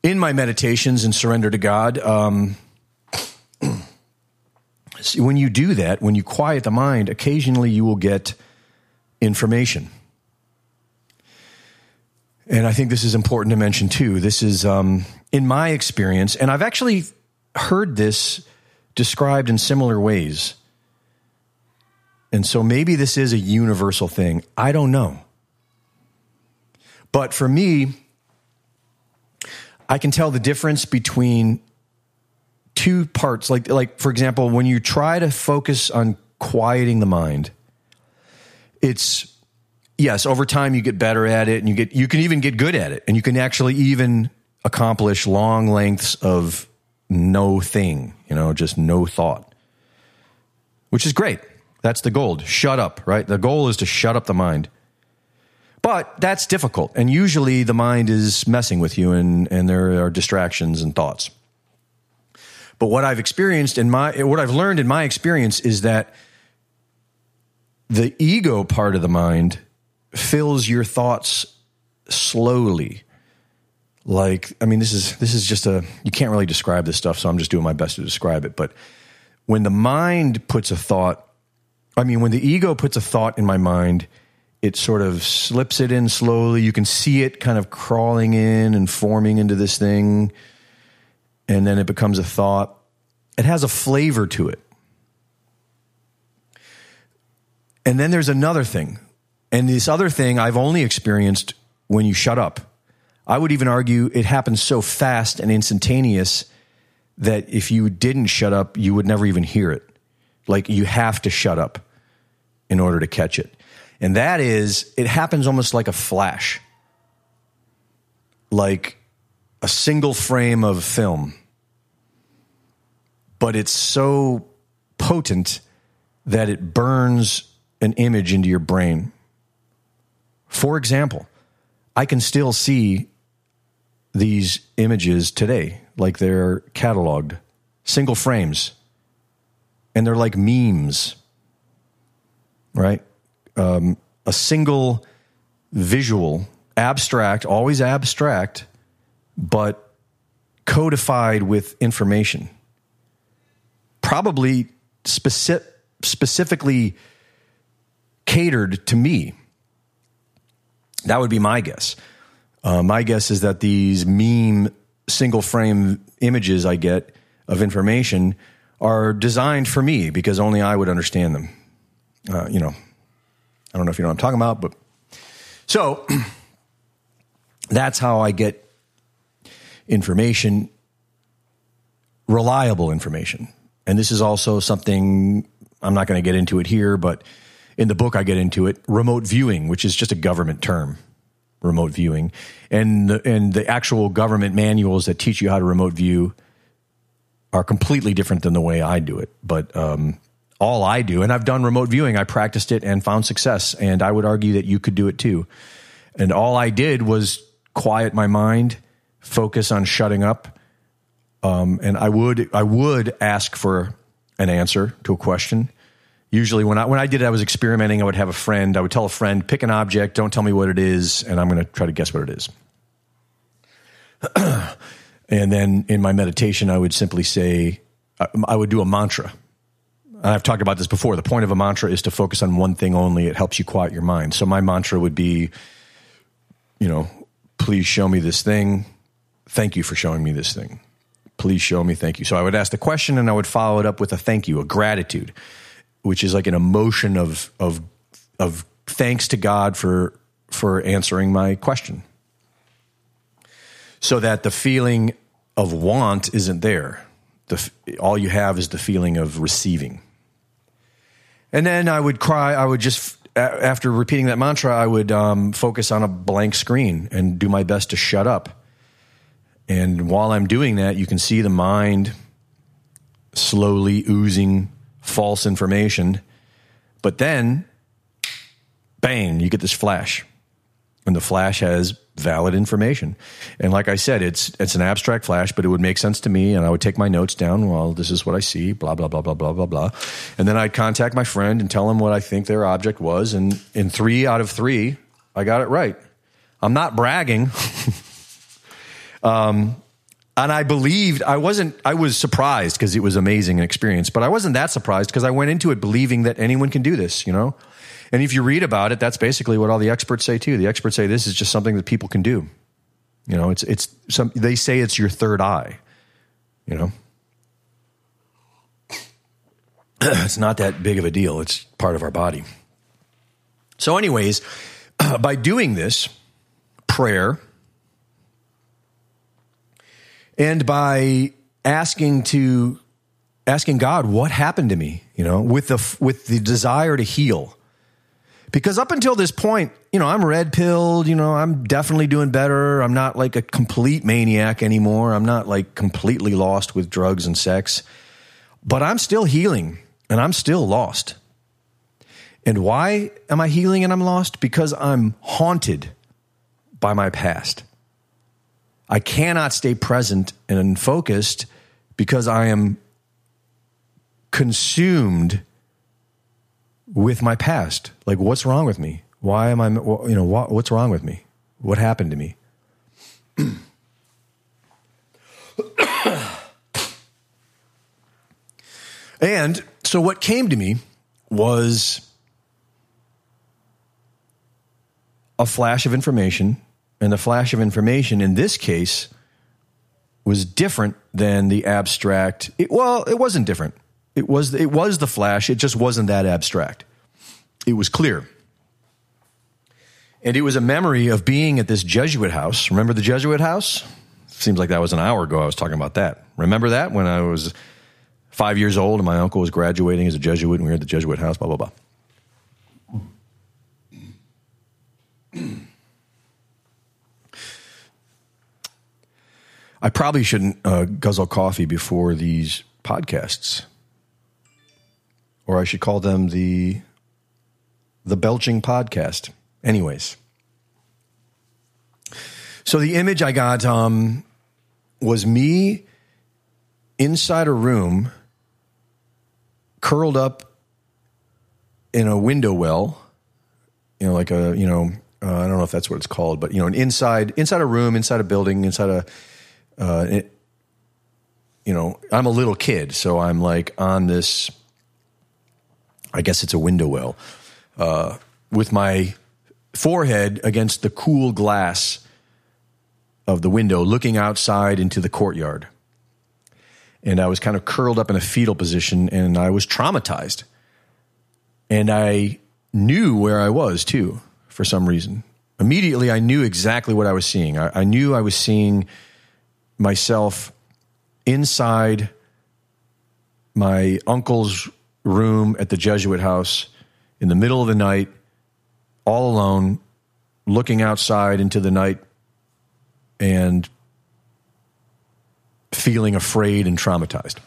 A: in my meditations and surrender to God, um, when you do that, when you quiet the mind, occasionally you will get information. And I think this is important to mention too. This is, um, in my experience, and I've actually heard this described in similar ways. And so maybe this is a universal thing. I don't know. But for me, I can tell the difference between two parts. Like, like for example, when you try to focus on quieting the mind, it's yes, over time you get better at it and you get you can even get good at it and you can actually even accomplish long lengths of no thing, you know, just no thought. Which is great. That's the goal. Shut up, right? The goal is to shut up the mind. But that's difficult. And usually the mind is messing with you and, and there are distractions and thoughts. But what I've experienced in my, what I've learned in my experience is that the ego part of the mind fills your thoughts slowly. Like, I mean, this is, this is just a, you can't really describe this stuff. So I'm just doing my best to describe it. But when the mind puts a thought, I mean, when the ego puts a thought in my mind, it sort of slips it in slowly. You can see it kind of crawling in and forming into this thing. and then it becomes a thought. It has a flavor to it. And then there's another thing. And this other thing I've only experienced when you shut up. I would even argue it happens so fast and instantaneous that if you didn't shut up, you would never even hear it. Like you have to shut up in order to catch it. And that is, it happens almost like a flash, like a single frame of film. But it's so potent that it burns an image into your brain. For example, I can still see these images today, like they're cataloged, single frames, and they're like memes, right? Um, a single visual, abstract, always abstract, but codified with information. Probably specific, specifically catered to me. That would be my guess. Uh, my guess is that these meme single frame images I get of information are designed for me because only I would understand them. Uh, you know, I don't know if you know what I'm talking about, but so that's how I get information, reliable information. And this is also something I'm not going to get into it here, but in the book I get into it. Remote viewing, which is just a government term remote viewing, and the, and the actual government manuals that teach you how to remote view are completely different than the way I do it. But um, all I do, and I've done remote viewing, I practiced it and found success, and I would argue that you could do it too. And all I did was quiet my mind, focus on shutting up, um, and I would I would ask for an answer to a question usually when I when I did it, I was experimenting. I would have a friend. I would tell a friend, pick an object, don't tell me what it is, and I'm going to try to guess what it is. and then in my meditation, I would simply say, I would do a mantra. And I've talked about this before. The point of a mantra is to focus on one thing only. It helps you quiet your mind. So my mantra would be, you know, please show me this thing. Thank you for showing me this thing. Please show me. Thank you. So I would ask the question and I would follow it up with a thank you, a gratitude which is like an emotion of of of thanks to God for for answering my question. So that the feeling of want isn't there. The, all you have is the feeling of receiving. And then I would cry. I would just, after repeating that mantra, I would um, focus on a blank screen and do my best to shut up. And while I'm doing that, you can see the mind slowly oozing false information. But then, bang, you get this flash. And the flash has valid information. And like I said, it's it's an abstract flash, but it would make sense to me. And I would take my notes down. Well, this is what I see. Blah blah blah blah blah blah blah. And then I'd contact my friend and tell him what I think their object was. And in three out of three, I got it right. I'm not bragging. um, and I believed I wasn't I was surprised because it was amazing experience, but I wasn't that surprised because I went into it believing that anyone can do this, you know? And if you read about it, that's basically what all the experts say too. The experts say this is just something that people can do. You know, it's it's some they say it's your third eye, you know? it's not that big of a deal. It's part of our body. So anyways, by doing this prayer and by asking to asking God what happened to me, you know, with the with the desire to heal. Because up until this point, you know, I'm red pilled, you know, I'm definitely doing better. I'm not like a complete maniac anymore. I'm not like completely lost with drugs and sex. But I'm still healing and I'm still lost. And why am I healing and I'm lost? Because I'm haunted by my past. I cannot stay present and focused because I am consumed with my past. Like, what's wrong with me? Why am I, you know, what, what's wrong with me? What happened to me? and so, what came to me was a flash of information and the flash of information in this case was different than the abstract. It, well, it wasn't different. It was it was the flash. It just wasn't that abstract. It was clear. And it was a memory of being at this Jesuit house. Remember the Jesuit house? Seems like that was an hour ago I was talking about that. Remember that when I was five years old and my uncle was graduating as a Jesuit and we were at the Jesuit house, blah, blah, blah. I probably shouldn't uh, guzzle coffee before these podcasts, or I should call them the the belching podcast. Anyways, so the image I got um, was me inside a room, curled up in a window well, you know, like a you know uh, I don't know if that's what it's called, but you know, an inside inside a room, inside a building, inside a uh, it, you know, I'm a little kid, so I'm like on this. I guess it's a window well, uh, with my forehead against the cool glass of the window, looking outside into the courtyard. And I was kind of curled up in a fetal position, and I was traumatized. And I knew where I was too, for some reason. Immediately, I knew exactly what I was seeing. I, I knew I was seeing myself inside my uncle's room at the Jesuit house in the middle of the night, all alone, looking outside into the night and feeling afraid and traumatized.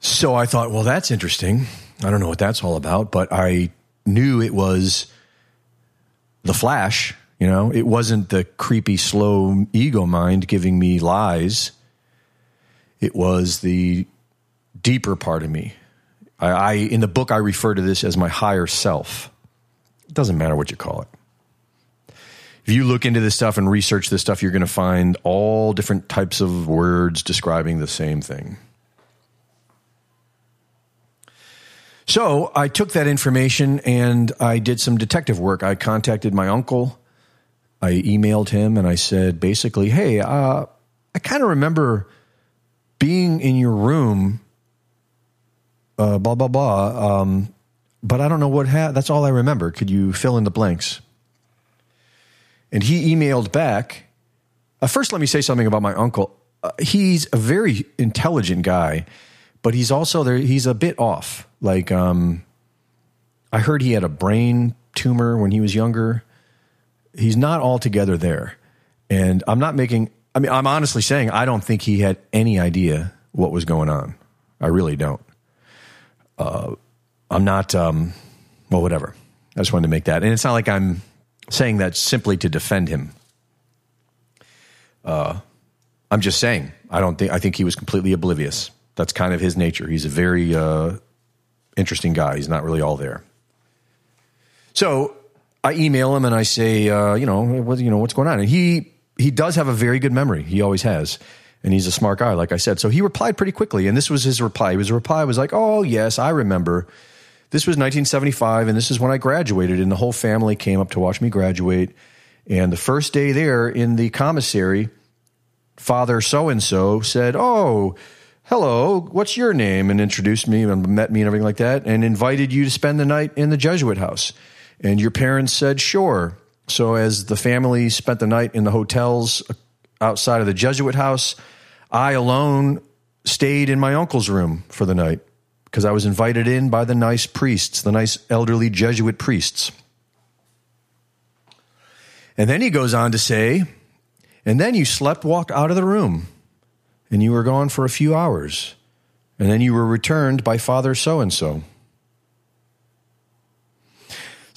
A: So I thought, well, that's interesting. I don't know what that's all about, but I knew it was the Flash you know, it wasn't the creepy, slow ego mind giving me lies. It was the deeper part of me. I, I in the book I refer to this as my higher self. It doesn't matter what you call it. If you look into this stuff and research this stuff, you're going to find all different types of words describing the same thing. So I took that information and I did some detective work. I contacted my uncle I emailed him and I said basically, hey, uh, I kind of remember being in your room, uh, blah blah blah, um, but I don't know what. Ha- that's all I remember. Could you fill in the blanks? And he emailed back. Uh, first, let me say something about my uncle. Uh, he's a very intelligent guy, but he's also there. He's a bit off. Like, um, I heard he had a brain tumor when he was younger he's not altogether there. And I'm not making, I mean, I'm honestly saying I don't think he had any idea what was going on. I really don't. Uh, I'm not, um, well, whatever. I just wanted to make that. And it's not like I'm saying that simply to defend him. Uh, I'm just saying, I don't think, I think he was completely oblivious. That's kind of his nature. He's a very uh, interesting guy. He's not really all there. So I email him and I say, uh, you know, what, you know, what's going on? And he he does have a very good memory. He always has, and he's a smart guy, like I said. So he replied pretty quickly, and this was his reply. His reply was like, "Oh yes, I remember. This was 1975, and this is when I graduated, and the whole family came up to watch me graduate. And the first day there in the commissary, Father so and so said, "Oh." Hello, what's your name? And introduced me and met me and everything like that, and invited you to spend the night in the Jesuit house. And your parents said, sure. So as the family spent the night in the hotels uh, outside of the Jesuit house, I alone stayed in my uncle's room for the night because I was invited in by the nice priests, the nice elderly Jesuit priests. And then he goes on to say, and then you slept, walked out of the room, and you were gone for a few hours. And then you were returned by Father so and so.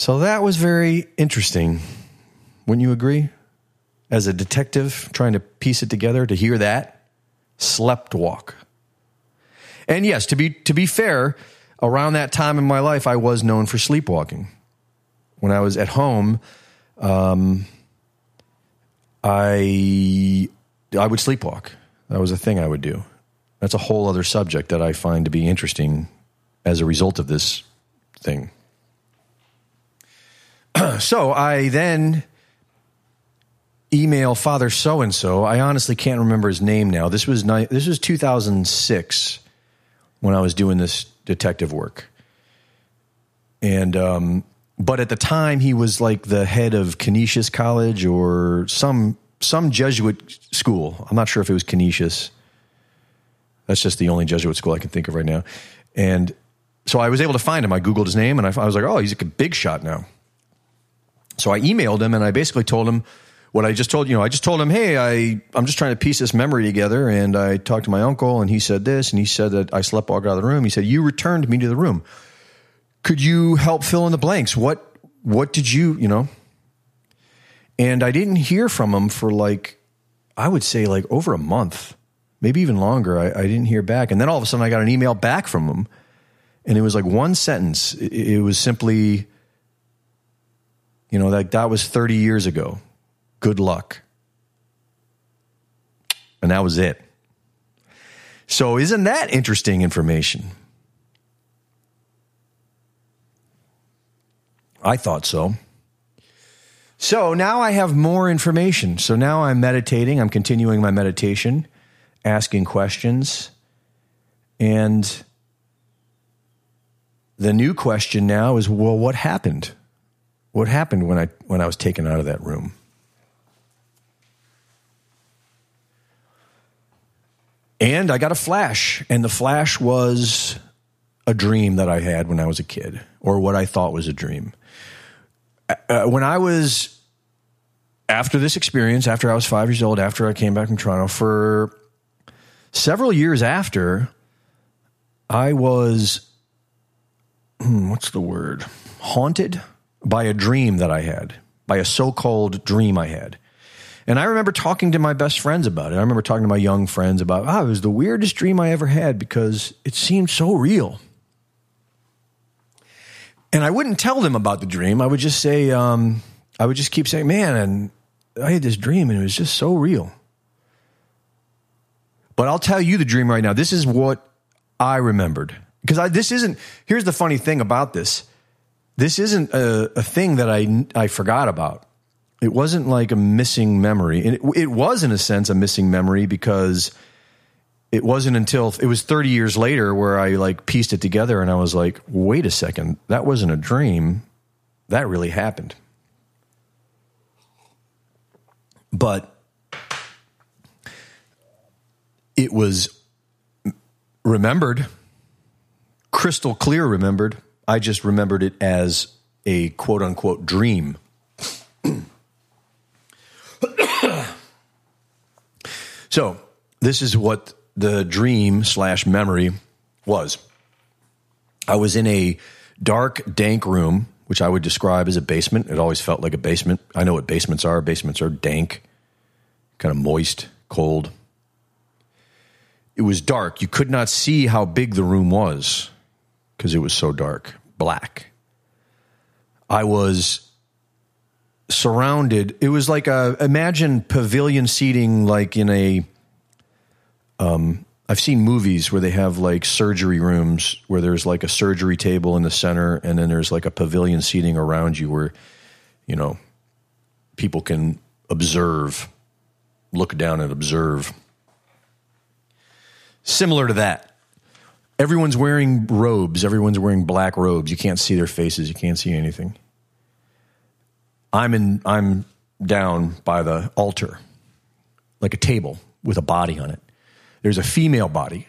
A: So that was very interesting. Wouldn't you agree? As a detective trying to piece it together, to hear that, slept walk. And yes, to be to be fair, around that time in my life, I was known for sleepwalking. When I was at home, um, I I would sleepwalk. That was a thing I would do. That's a whole other subject that I find to be interesting as a result of this thing. so I then email Father so and so. I honestly can't remember his name now. This was ni- this was 2006 when I was doing this detective work, and um, but at the time he was like the head of Canisius College or some some Jesuit school. I'm not sure if it was Canisius. That's just the only Jesuit school I can think of right now, and so I was able to find him. I googled his name and I, I was like, oh, he's a big shot now. So I emailed him and I basically told him what I just told you know I just told him hey I I'm just trying to piece this memory together. And I talked to my uncle and he said this and he said that I slept walked out of the room. He said you returned me to the room. Could you help fill in the blanks? What what did you you know? And I didn't hear from him for like I would say like over a month maybe even longer. I, I didn't hear back. And then all of a sudden I got an email back from him and it was like one sentence. It, it was simply you know that that was 30 years ago good luck. And that was it. So, isn't that interesting information? I thought so. So now I have more information. So now I'm meditating. I'm continuing my meditation, asking questions. And the new question now is well, what happened? What happened when I, when I was taken out of that room? And I got a flash, and the flash was a dream that I had when I was a kid, or what I thought was a dream. Uh, when I was after this experience, after I was five years old, after I came back from Toronto, for several years after, I was hmm, what's the word? Haunted by a dream that I had, by a so called dream I had. And I remember talking to my best friends about it. I remember talking to my young friends about, oh, it was the weirdest dream I ever had because it seemed so real. And I wouldn't tell them about the dream. I would just say, um, I would just keep saying, man, and I had this dream and it was just so real. But I'll tell you the dream right now. This is what I remembered. Because this isn't, here's the funny thing about this. This isn't a, a thing that I, I forgot about it wasn't like a missing memory. And it, it was, in a sense, a missing memory because it wasn't until it was 30 years later where I like pieced it together and I was like, wait a second, that wasn't a dream. That really happened. But it was remembered, crystal clear remembered. I just remembered it as a quote unquote dream. So this is what the dream slash memory was. I was in a dark, dank room, which I would describe as a basement. It always felt like a basement. I know what basements are. Basements are dank, kind of moist, cold. It was dark. You could not see how big the room was because it was so dark, black. I was surrounded. It was like a imagine pavilion seating, like in a. Um, I've seen movies where they have like surgery rooms where there's like a surgery table in the center, and then there's like a pavilion seating around you where, you know, people can observe, look down and observe. Similar to that. Everyone's wearing robes. Everyone's wearing black robes. You can't see their faces. You can't see anything. I'm in I'm down by the altar, like a table with a body on it. There's a female body.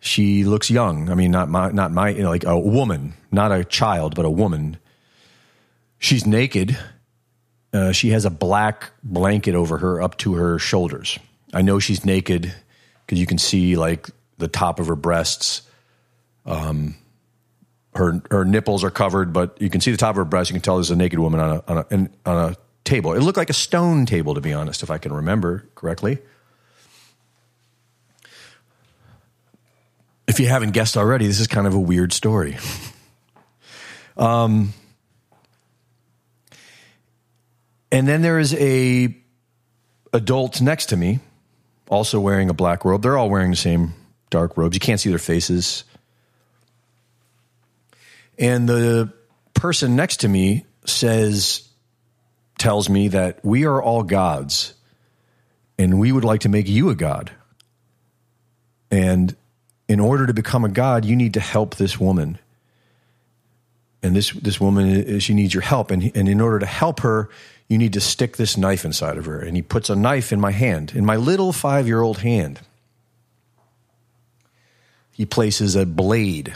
A: She looks young. I mean, not my, not my, you know, like a woman, not a child, but a woman. She's naked. Uh, she has a black blanket over her up to her shoulders. I know she's naked because you can see like the top of her breasts. Um, her her nipples are covered, but you can see the top of her breast. You can tell there's a naked woman on a on a, on a table. It looked like a stone table, to be honest, if I can remember correctly. If you haven't guessed already, this is kind of a weird story. um, and then there is a adult next to me, also wearing a black robe. They're all wearing the same dark robes. You can't see their faces. And the person next to me says tells me that we are all gods and we would like to make you a god. And in order to become a god, you need to help this woman. And this, this woman, she needs your help. And, and in order to help her, you need to stick this knife inside of her. And he puts a knife in my hand, in my little five year old hand. He places a blade,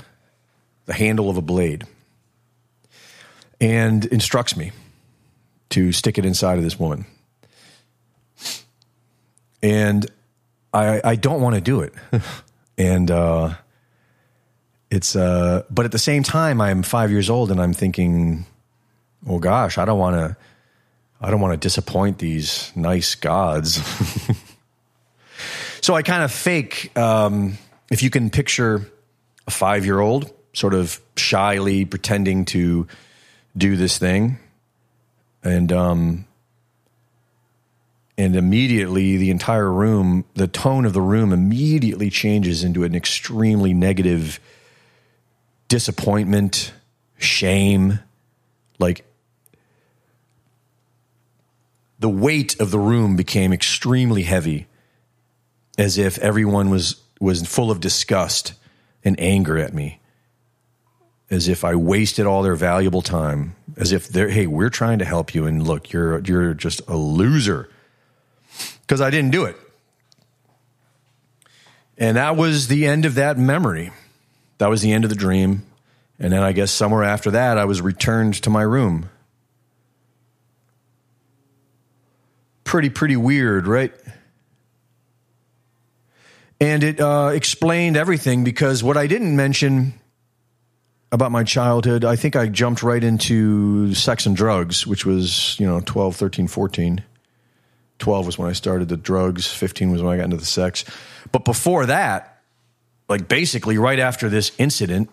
A: the handle of a blade, and instructs me to stick it inside of this woman. And I, I don't want to do it. and uh, it's, uh, but at the same time, I'm five years old and I'm thinking, well, gosh, I don't want to, I don't want to disappoint these nice gods. so I kind of fake, um, if you can picture a five year old sort of shyly pretending to do this thing. And um, and immediately the entire room, the tone of the room immediately changes into an extremely negative disappointment, shame, like the weight of the room became extremely heavy as if everyone was was full of disgust and anger at me as if I wasted all their valuable time, as if they're, hey, we're trying to help you, and look, you're you're just a loser because I didn't do it. And that was the end of that memory. That was the end of the dream. And then I guess somewhere after that, I was returned to my room. Pretty, pretty weird, right? And it uh, explained everything because what I didn't mention about my childhood, I think I jumped right into sex and drugs, which was, you know, 12, 13, 14. 12 was when I started the drugs, 15 was when I got into the sex. But before that, like basically right after this incident,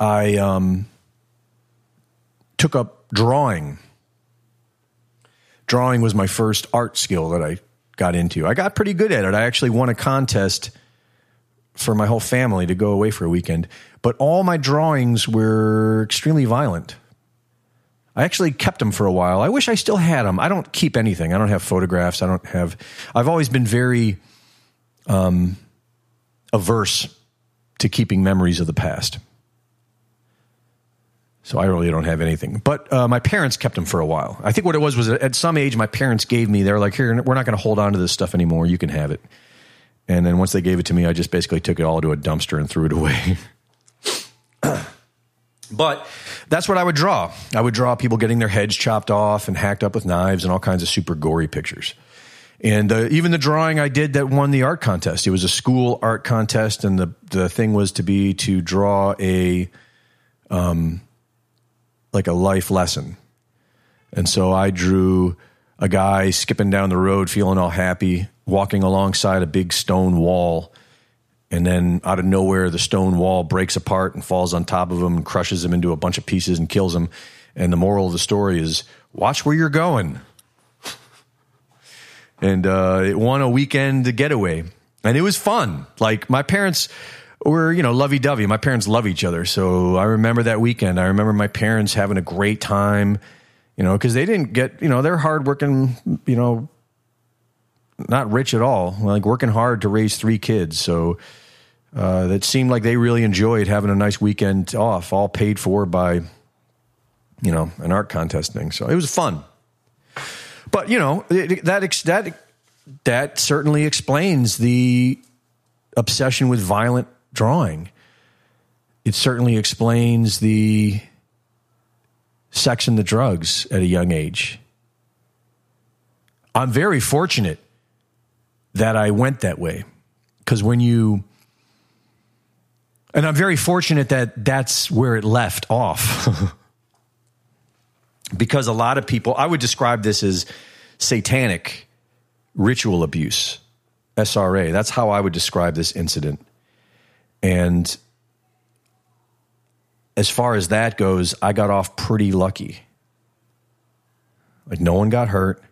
A: I um, took up drawing. Drawing was my first art skill that I got into. I got pretty good at it. I actually won a contest for my whole family to go away for a weekend. But all my drawings were extremely violent. I actually kept them for a while. I wish I still had them. I don't keep anything. I don't have photographs. I don't have. I've always been very um, averse to keeping memories of the past. So I really don't have anything. But uh, my parents kept them for a while. I think what it was was at some age, my parents gave me, they're like, here, we're not going to hold on to this stuff anymore. You can have it. And then once they gave it to me, I just basically took it all to a dumpster and threw it away. but that's what I would draw. I would draw people getting their heads chopped off and hacked up with knives and all kinds of super gory pictures. And uh, even the drawing I did that won the art contest. It was a school art contest, and the the thing was to be to draw a, um, like a life lesson. And so I drew a guy skipping down the road, feeling all happy, walking alongside a big stone wall. And then out of nowhere, the stone wall breaks apart and falls on top of him and crushes him into a bunch of pieces and kills him. And the moral of the story is watch where you're going. and uh, it won a weekend getaway. And it was fun. Like my parents were, you know, lovey dovey. My parents love each other. So I remember that weekend. I remember my parents having a great time, you know, because they didn't get, you know, they're hardworking, you know, not rich at all, like working hard to raise three kids. So uh, that seemed like they really enjoyed having a nice weekend off, all paid for by, you know, an art contest thing. So it was fun. But you know that that that certainly explains the obsession with violent drawing. It certainly explains the sex and the drugs at a young age. I'm very fortunate that I went that way. Because when you, and I'm very fortunate that that's where it left off. because a lot of people, I would describe this as satanic ritual abuse, SRA. That's how I would describe this incident. And as far as that goes, I got off pretty lucky. Like, no one got hurt.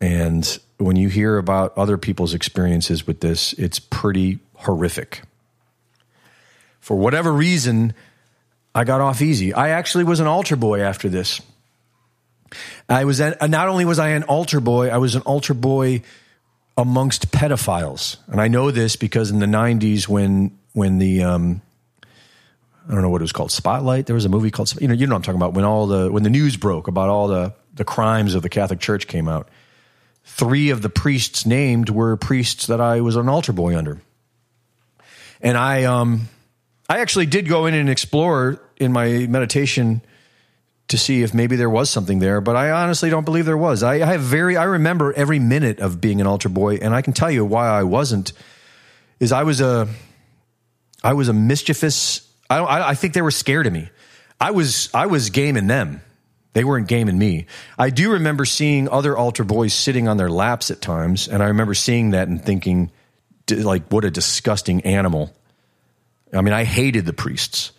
A: And when you hear about other people's experiences with this, it's pretty horrific. For whatever reason, I got off easy. I actually was an altar boy after this. I was at, not only was I an altar boy, I was an altar boy amongst pedophiles, and I know this because in the '90s when when the um, I don't know what it was called, Spotlight. There was a movie called you know you know what I'm talking about when all the when the news broke about all the the crimes of the Catholic Church came out. Three of the priests named were priests that I was an altar boy under, and I um I actually did go in and explore in my meditation to see if maybe there was something there, but I honestly don't believe there was. I, I have very, I remember every minute of being an altar boy, and I can tell you why I wasn't. Is I was a, I was a mischievous. I. I, I think they were scared of me. I was, I was gaming them. They weren't gaming me. I do remember seeing other altar boys sitting on their laps at times, and I remember seeing that and thinking, like, what a disgusting animal. I mean, I hated the priests.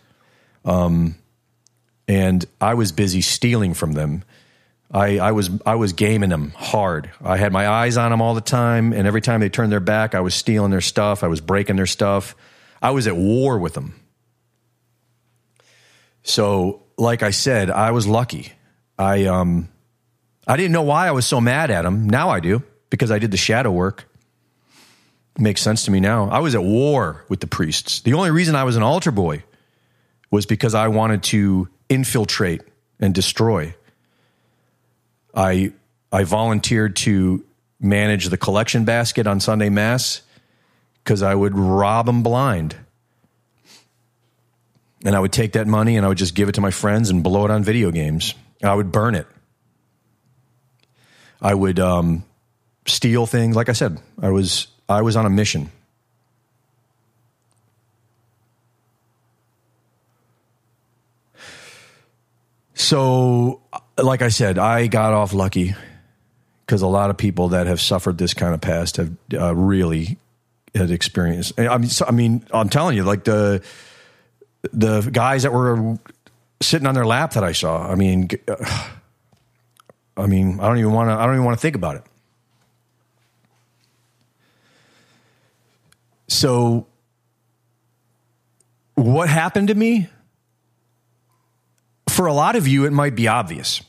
A: Um, and I was busy stealing from them. I, I was I was gaming them hard. I had my eyes on them all the time, and every time they turned their back, I was stealing their stuff. I was breaking their stuff. I was at war with them. So, like I said, I was lucky. I um, I didn't know why I was so mad at them. Now I do because I did the shadow work. makes sense to me now. I was at war with the priests. The only reason I was an altar boy was because I wanted to infiltrate and destroy. I I volunteered to manage the collection basket on Sunday Mass because I would rob them blind. And I would take that money and I would just give it to my friends and blow it on video games. I would burn it. I would um, steal things. Like I said, I was I was on a mission. So, like I said, I got off lucky because a lot of people that have suffered this kind of past have uh, really had experienced. I mean, so, I mean, I'm telling you, like the the guys that were sitting on their lap that I saw. I mean, uh, I mean, I don't even want to. I don't even want to think about it. So, what happened to me? for a lot of you, it might be obvious.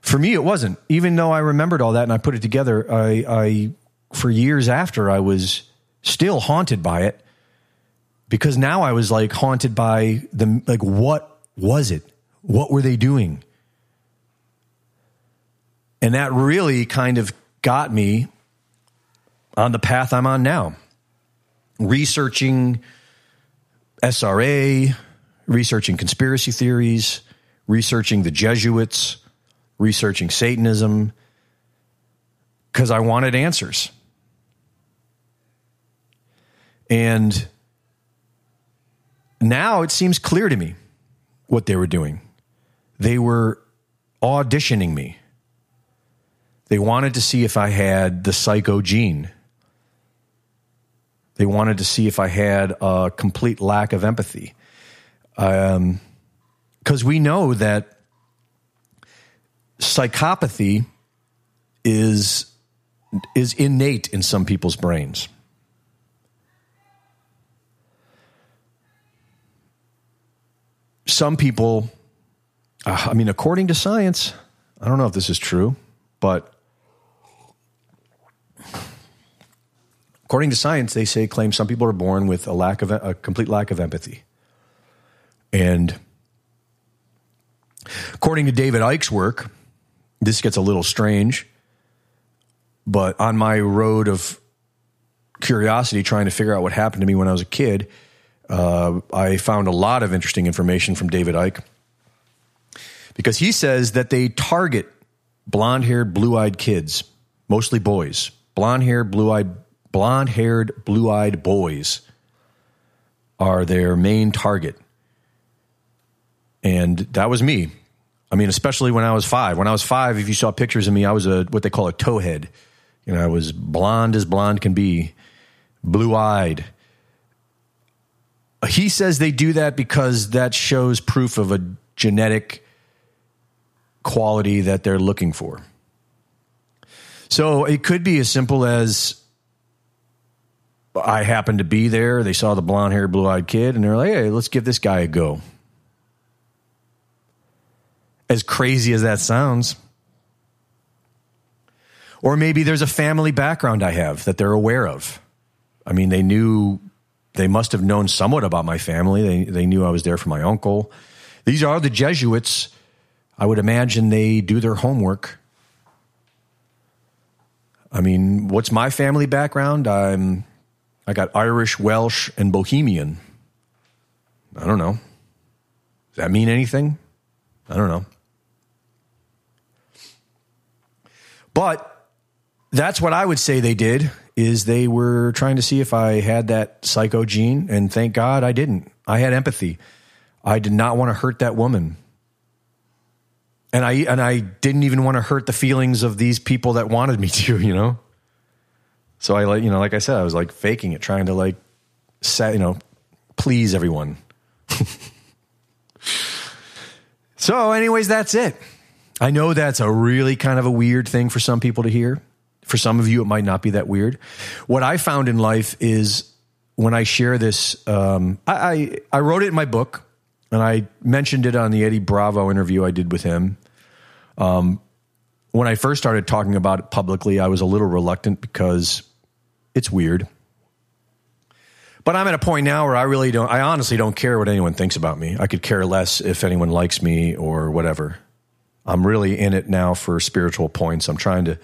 A: For me, it wasn't. Even though I remembered all that and I put it together, I, I for years after, I was still haunted by it because now I was like haunted by the like what was it? What were they doing? And that really kind of got me on the path I'm on now. Researching SRA, researching conspiracy theories, researching the Jesuits, researching Satanism, because I wanted answers. And now it seems clear to me what they were doing. They were auditioning me. They wanted to see if I had the psycho gene. They wanted to see if I had a complete lack of empathy. Um, because we know that psychopathy is is innate in some people's brains. Some people, uh, I mean, according to science, I don't know if this is true, but according to science, they say claim some people are born with a lack of a complete lack of empathy. And according to David Icke's work, this gets a little strange, but on my road of curiosity, trying to figure out what happened to me when I was a kid, uh, I found a lot of interesting information from David Icke because he says that they target blonde haired, blue eyed kids, mostly boys, blonde haired, blue eyed, blonde haired, blue eyed boys are their main target. And that was me. I mean, especially when I was five. When I was five, if you saw pictures of me, I was a what they call a towhead. You know, I was blonde as blonde can be, blue eyed. He says they do that because that shows proof of a genetic quality that they're looking for. So it could be as simple as I happened to be there. They saw the blonde haired, blue eyed kid, and they're like, hey, let's give this guy a go as crazy as that sounds, Or maybe there's a family background I have that they're aware of. I mean, they knew, they must have known somewhat about my family. They, they knew I was there for my uncle. These are the Jesuits. I would imagine they do their homework. I mean, what's my family background? I'm I got Irish, Welsh, and Bohemian. I don't know. Does that mean anything? I don't know. But that's what I would say they did is they were trying to see if I had that psycho gene and thank God I didn't. I had empathy. I did not want to hurt that woman. And I and I didn't even want to hurt the feelings of these people that wanted me to, you know? So I like, you know, like I said, I was like faking it, trying to like set, you know, please everyone. so anyways, that's it. I know that's a really kind of a weird thing for some people to hear. For some of you, it might not be that weird. What I found in life is when I share this, um, I, I, I wrote it in my book, and I mentioned it on the Eddie Bravo interview I did with him. Um, when I first started talking about it publicly, I was a little reluctant because it's weird. But I'm at a point now where I really don't, I honestly don't care what anyone thinks about me. I could care less if anyone likes me or whatever. I'm really in it now for spiritual points. I'm trying to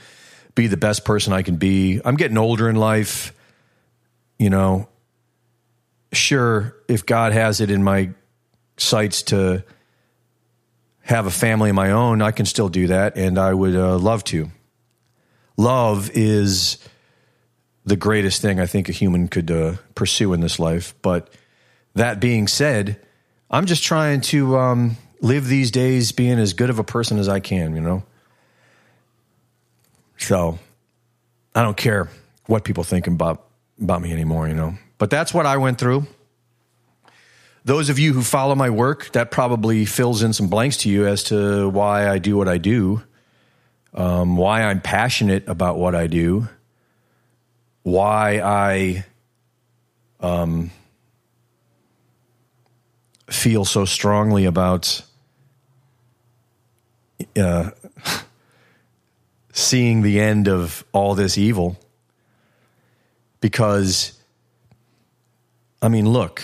A: be the best person I can be. I'm getting older in life. You know, sure, if God has it in my sights to have a family of my own, I can still do that, and I would uh, love to. Love is the greatest thing I think a human could uh, pursue in this life. But that being said, I'm just trying to um, live these days being as good of a person as I can, you know? So I don't care what people think about, about me anymore, you know? But that's what I went through. Those of you who follow my work, that probably fills in some blanks to you as to why I do what I do, um, why I'm passionate about what I do, why I um, feel so strongly about uh, seeing the end of all this evil. Because, I mean, look,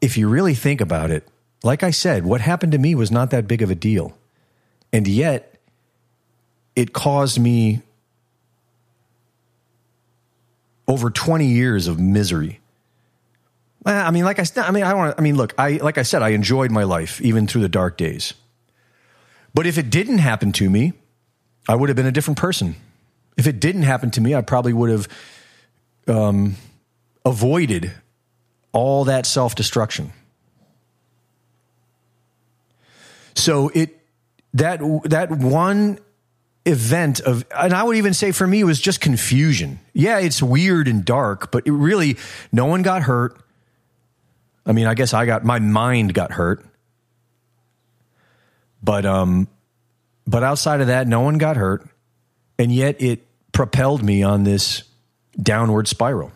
A: if you really think about it, like I said, what happened to me was not that big of a deal. And yet, it caused me over 20 years of misery. I mean, like I said, I mean, I want I mean, look, I, like I said, I enjoyed my life even through the dark days. But if it didn't happen to me, I would have been a different person. If it didn't happen to me, I probably would have um, avoided all that self destruction. So it that that one event of and I would even say for me it was just confusion. Yeah, it's weird and dark, but really no one got hurt. I mean, I guess I got my mind got hurt. But um but outside of that no one got hurt and yet it propelled me on this downward spiral.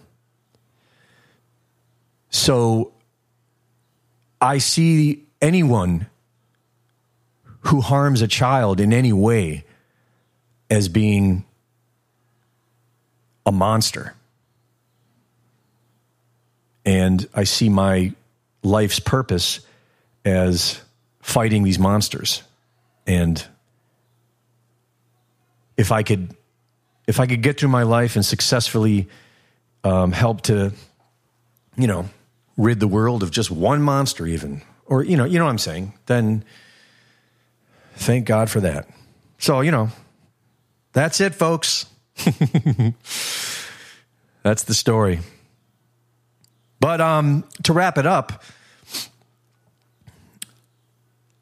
A: So I see anyone who harms a child in any way as being a monster. And I see my life's purpose as fighting these monsters. And if I could, if I could get through my life and successfully um, help to, you know, rid the world of just one monster, even, or you know, you know what I'm saying, then thank God for that. So you know, that's it, folks. That's the story. But um, to wrap it up,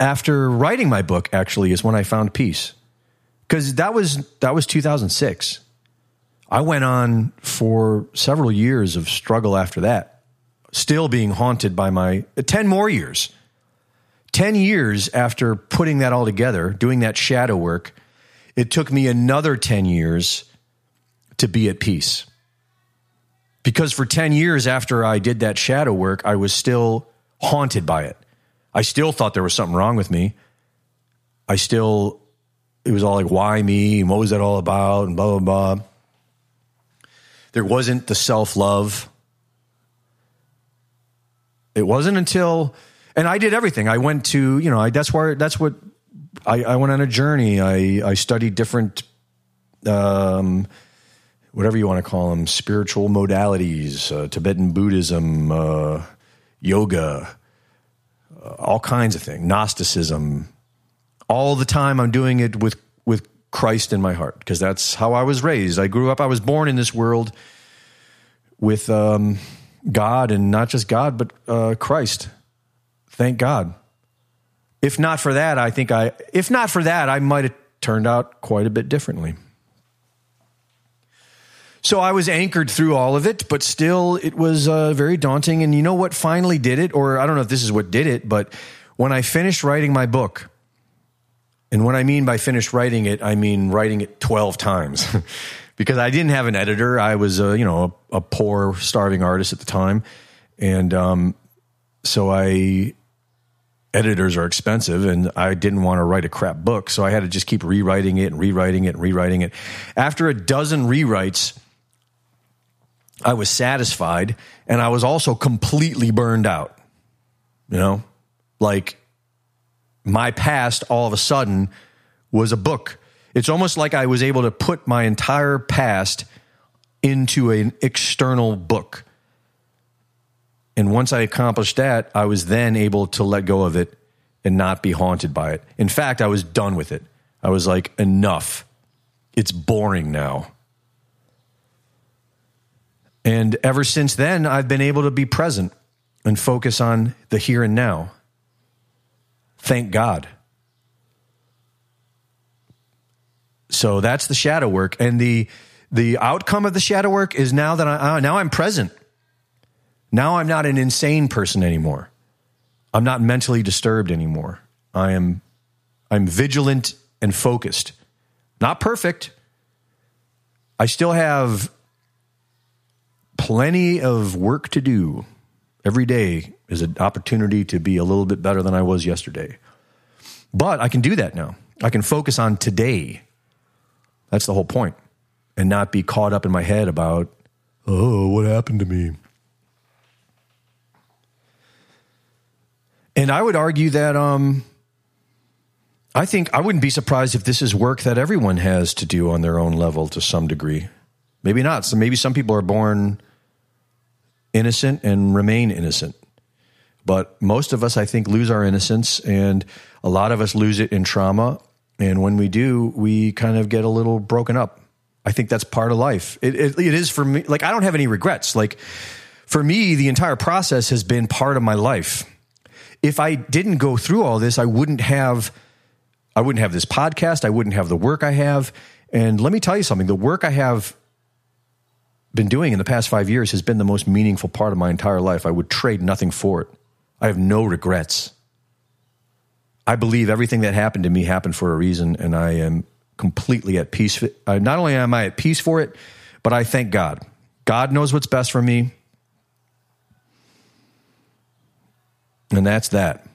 A: after writing my book, actually, is when I found peace, because that was that was 2006. I went on for several years of struggle after that, still being haunted by my 10 more years. 10 years after putting that all together, doing that shadow work, it took me another 10 years to be at peace. Because for 10 years after I did that shadow work, I was still haunted by it. I still thought there was something wrong with me. I still it was all like, why me? And what was that all about? And blah, blah, blah. There wasn't the self love. It wasn't until, and I did everything. I went to, you know, I, that's where, that's what, I, I went on a journey. I, I studied different, um, whatever you want to call them, spiritual modalities, uh, Tibetan Buddhism, uh, yoga, uh, all kinds of things, Gnosticism. All the time, I'm doing it with with Christ in my heart because that's how I was raised. I grew up. I was born in this world with um, God, and not just God, but uh, Christ. Thank God. If not for that, I think I. If not for that, I might have turned out quite a bit differently. So I was anchored through all of it, but still it was uh, very daunting. And you know what finally did it? Or I don't know if this is what did it, but when I finished writing my book, and what I mean by finished writing it, I mean writing it 12 times. because I didn't have an editor. I was, a, you know, a, a poor, starving artist at the time. And um, so I editors are expensive and I didn't want to write a crap book. So I had to just keep rewriting it and rewriting it and rewriting it. After a dozen rewrites, I was satisfied and I was also completely burned out. You know, like my past all of a sudden was a book. It's almost like I was able to put my entire past into an external book. And once I accomplished that, I was then able to let go of it and not be haunted by it. In fact, I was done with it. I was like, enough. It's boring now. And ever since then, I've been able to be present and focus on the here and now. Thank God. So that's the shadow work. And the, the outcome of the shadow work is now that I, uh, now I'm present. Now I'm not an insane person anymore. I'm not mentally disturbed anymore. I am, I'm vigilant and focused. Not perfect. I still have plenty of work to do. Every day is an opportunity to be a little bit better than I was yesterday. But I can do that now. I can focus on today. That's the whole point. And not be caught up in my head about, oh, what happened to me? And I would argue that um, I think I wouldn't be surprised if this is work that everyone has to do on their own level to some degree. Maybe not. So maybe some people are born innocent and remain innocent. But most of us, I think, lose our innocence, and a lot of us lose it in trauma. And when we do, we kind of get a little broken up. I think that's part of life. It, it, it is for me. Like, I don't have any regrets. Like, for me, the entire process has been part of my life. If I didn't go through all this, I wouldn't have. I wouldn't have this podcast. I wouldn't have the work I have. And let me tell you something the work I have been doing in the past five years has been the most meaningful part of my entire life. I would trade nothing for it. I have no regrets. I believe everything that happened to me happened for a reason, and I am completely at peace. Uh, not only am I at peace for it, but I thank God. God knows what's best for me. And that's that.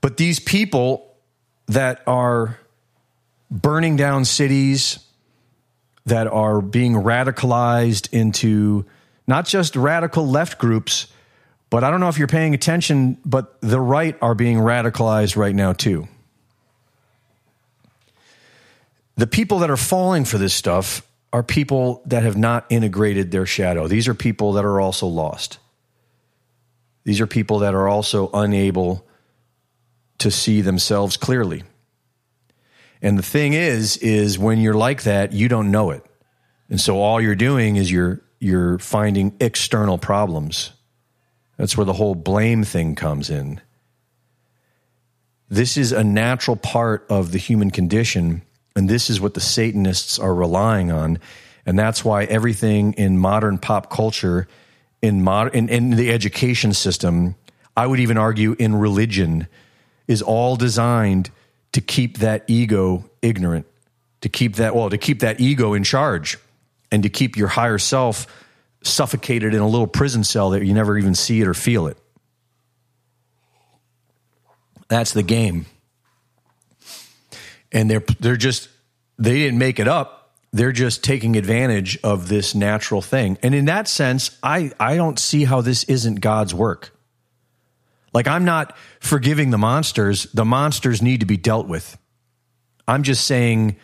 A: But these people that are burning down cities, that are being radicalized into not just radical left groups, but I don't know if you're paying attention, but the right are being radicalized right now too. The people that are falling for this stuff are people that have not integrated their shadow. These are people that are also lost. These are people that are also unable to see themselves clearly. And the thing is, is when you're like that, you don't know it. And so all you're doing is you're you're finding external problems. That's where the whole blame thing comes in. This is a natural part of the human condition, and this is what the Satanists are relying on. And that's why everything in modern pop culture, in, mod- in, in the education system, I would even argue in religion, is all designed – to keep that ego ignorant, to keep that, well, to keep that ego in charge and to keep your higher self suffocated in a little prison cell that you never even see it or feel it. That's the game. and they're they're just they didn't make it up. They're just taking advantage of this natural thing. And in that sense, I I don't see how this isn't God's work. Like I'm not forgiving the monsters. The monsters need to be dealt with. I'm just saying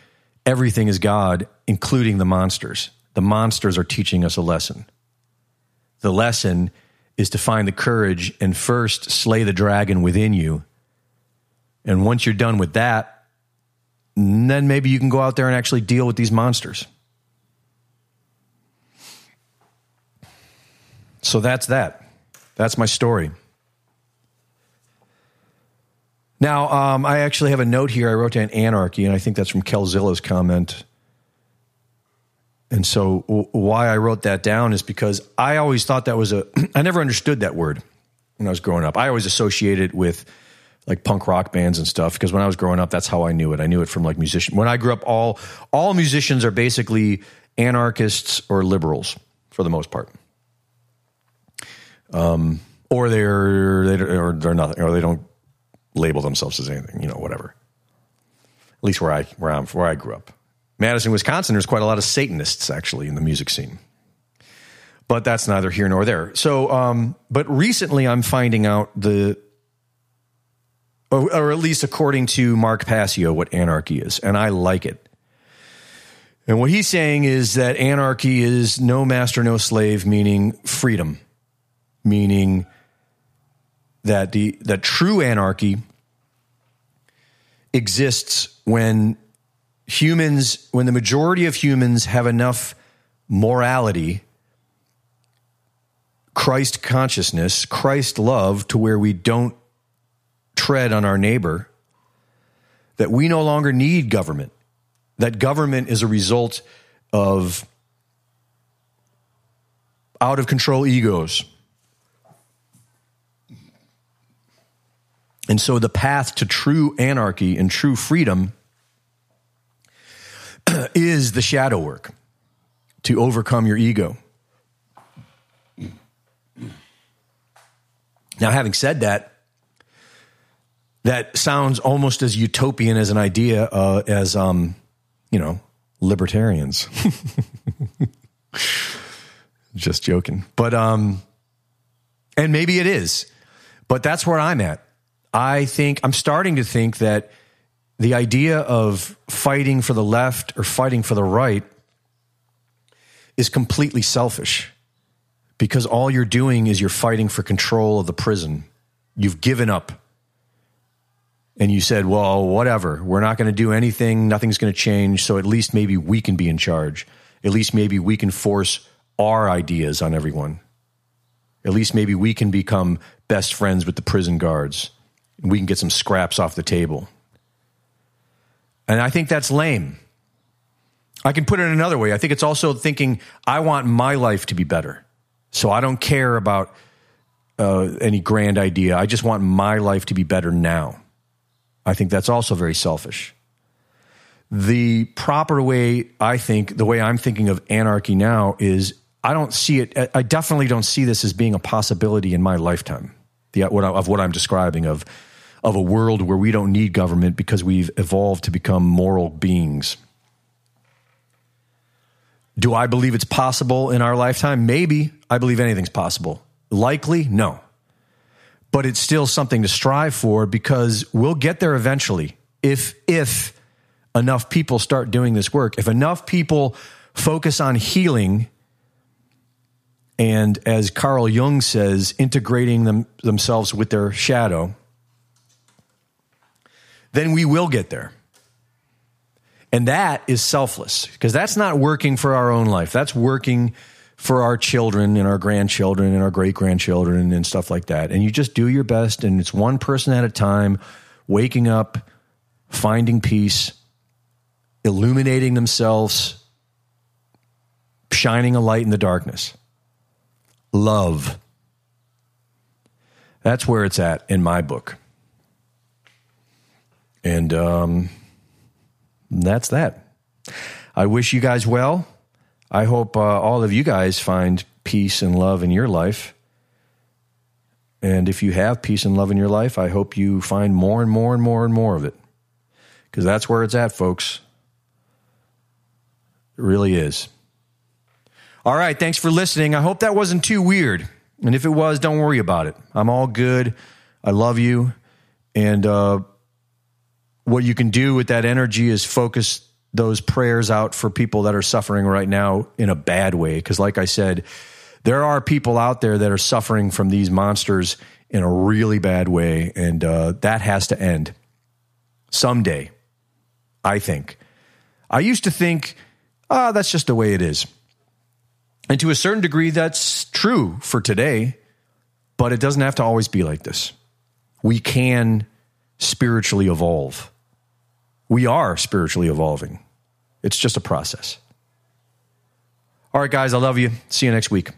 A: everything is God, including the monsters. The monsters are teaching us a lesson. The lesson is to find the courage and first slay the dragon within you. And once you're done with that, then maybe you can go out there and actually deal with these monsters. So that's that. That's my story. Now, um, I actually have a note here. I wrote down anarchy, and I think that's from Kelzilla's comment. And so, w- why I wrote that down is because I always thought that was a, I never understood that word when I was growing up. I always associated it with like punk rock bands and stuff because when I was growing up, that's how I knew it. I knew it from like musician. When I grew up, all all musicians are basically anarchists or liberals for the most part. Um, or they're they or they're nothing, or they don't label themselves as anything, you know, whatever. At least where I where I'm where I grew up. Madison, Wisconsin, there's quite a lot of Satanists actually in the music scene. But that's neither here nor there. So, um, but recently I'm finding out the, or, or at least according to Mark Passio, what anarchy is, and I like it. And what he's saying is that anarchy is no master, no slave, meaning freedom, meaning that the that true anarchy exists when humans when the majority of humans have enough morality Christ consciousness, Christ love to where we don't tread on our neighbor, that we no longer need government, that government is a result of out of control egos, And so the path to true anarchy and true freedom is the shadow work to overcome your ego. Now, having said that, that sounds almost as utopian as an idea uh, as, um, you know, libertarians. Just joking. But, um, and maybe it is, but that's where I'm at. I think I'm starting to think that the idea of fighting for the left or fighting for the right is completely selfish because all you're doing is you're fighting for control of the prison. You've given up. And you said, well, whatever, we're not going to do anything, nothing's going to change, so at least maybe we can be in charge. At least maybe we can force our ideas on everyone. At least maybe we can become best friends with the prison guards we can get some scraps off the table. And I think that's lame. I can put it another way. I think it's also thinking, I want my life to be better. So I don't care about uh, any grand idea. I just want my life to be better now. I think that's also very selfish. The proper way, I think, the way I'm thinking of anarchy now is I don't see it, I definitely don't see this as being a possibility in my lifetime the, what, of what I'm describing of of a world where we don't need government because we've evolved to become moral beings. Do I believe it's possible in our lifetime? Maybe. I believe anything's possible. Likely? No. But it's still something to strive for because we'll get there eventually if if enough people start doing this work. If enough people focus on healing and as Carl Jung says, integrating them, themselves with their shadow, then we will get there. And that is selfless because that's not working for our own life. That's working for our children and our grandchildren and our great grandchildren and stuff like that. And you just do your best, and it's one person at a time, waking up, finding peace, illuminating themselves, shining a light in the darkness. Love. That's where it's at in my book. And um, that's that. I wish you guys well. I hope uh, all of you guys find peace and love in your life. And if you have peace and love in your life, I hope you find more and more and more and more of it. because that's where it's at, folks. It really is. All right. Thanks for listening. I hope that wasn't too weird. And if it was, don't worry about it. I'm all good. I love you. And uh, what you can do with that energy is focus those prayers out for people that are suffering right now in a bad way. Because, like I said, there are people out there that are suffering from these monsters in a really bad way. And uh, that has to end someday, I think. I used to think, ah, oh, that's just the way it is. And to a certain degree, that's true for today, but it doesn't have to always be like this. We can spiritually evolve. We are spiritually evolving. It's just a process. All right, guys, I love you. See you next week.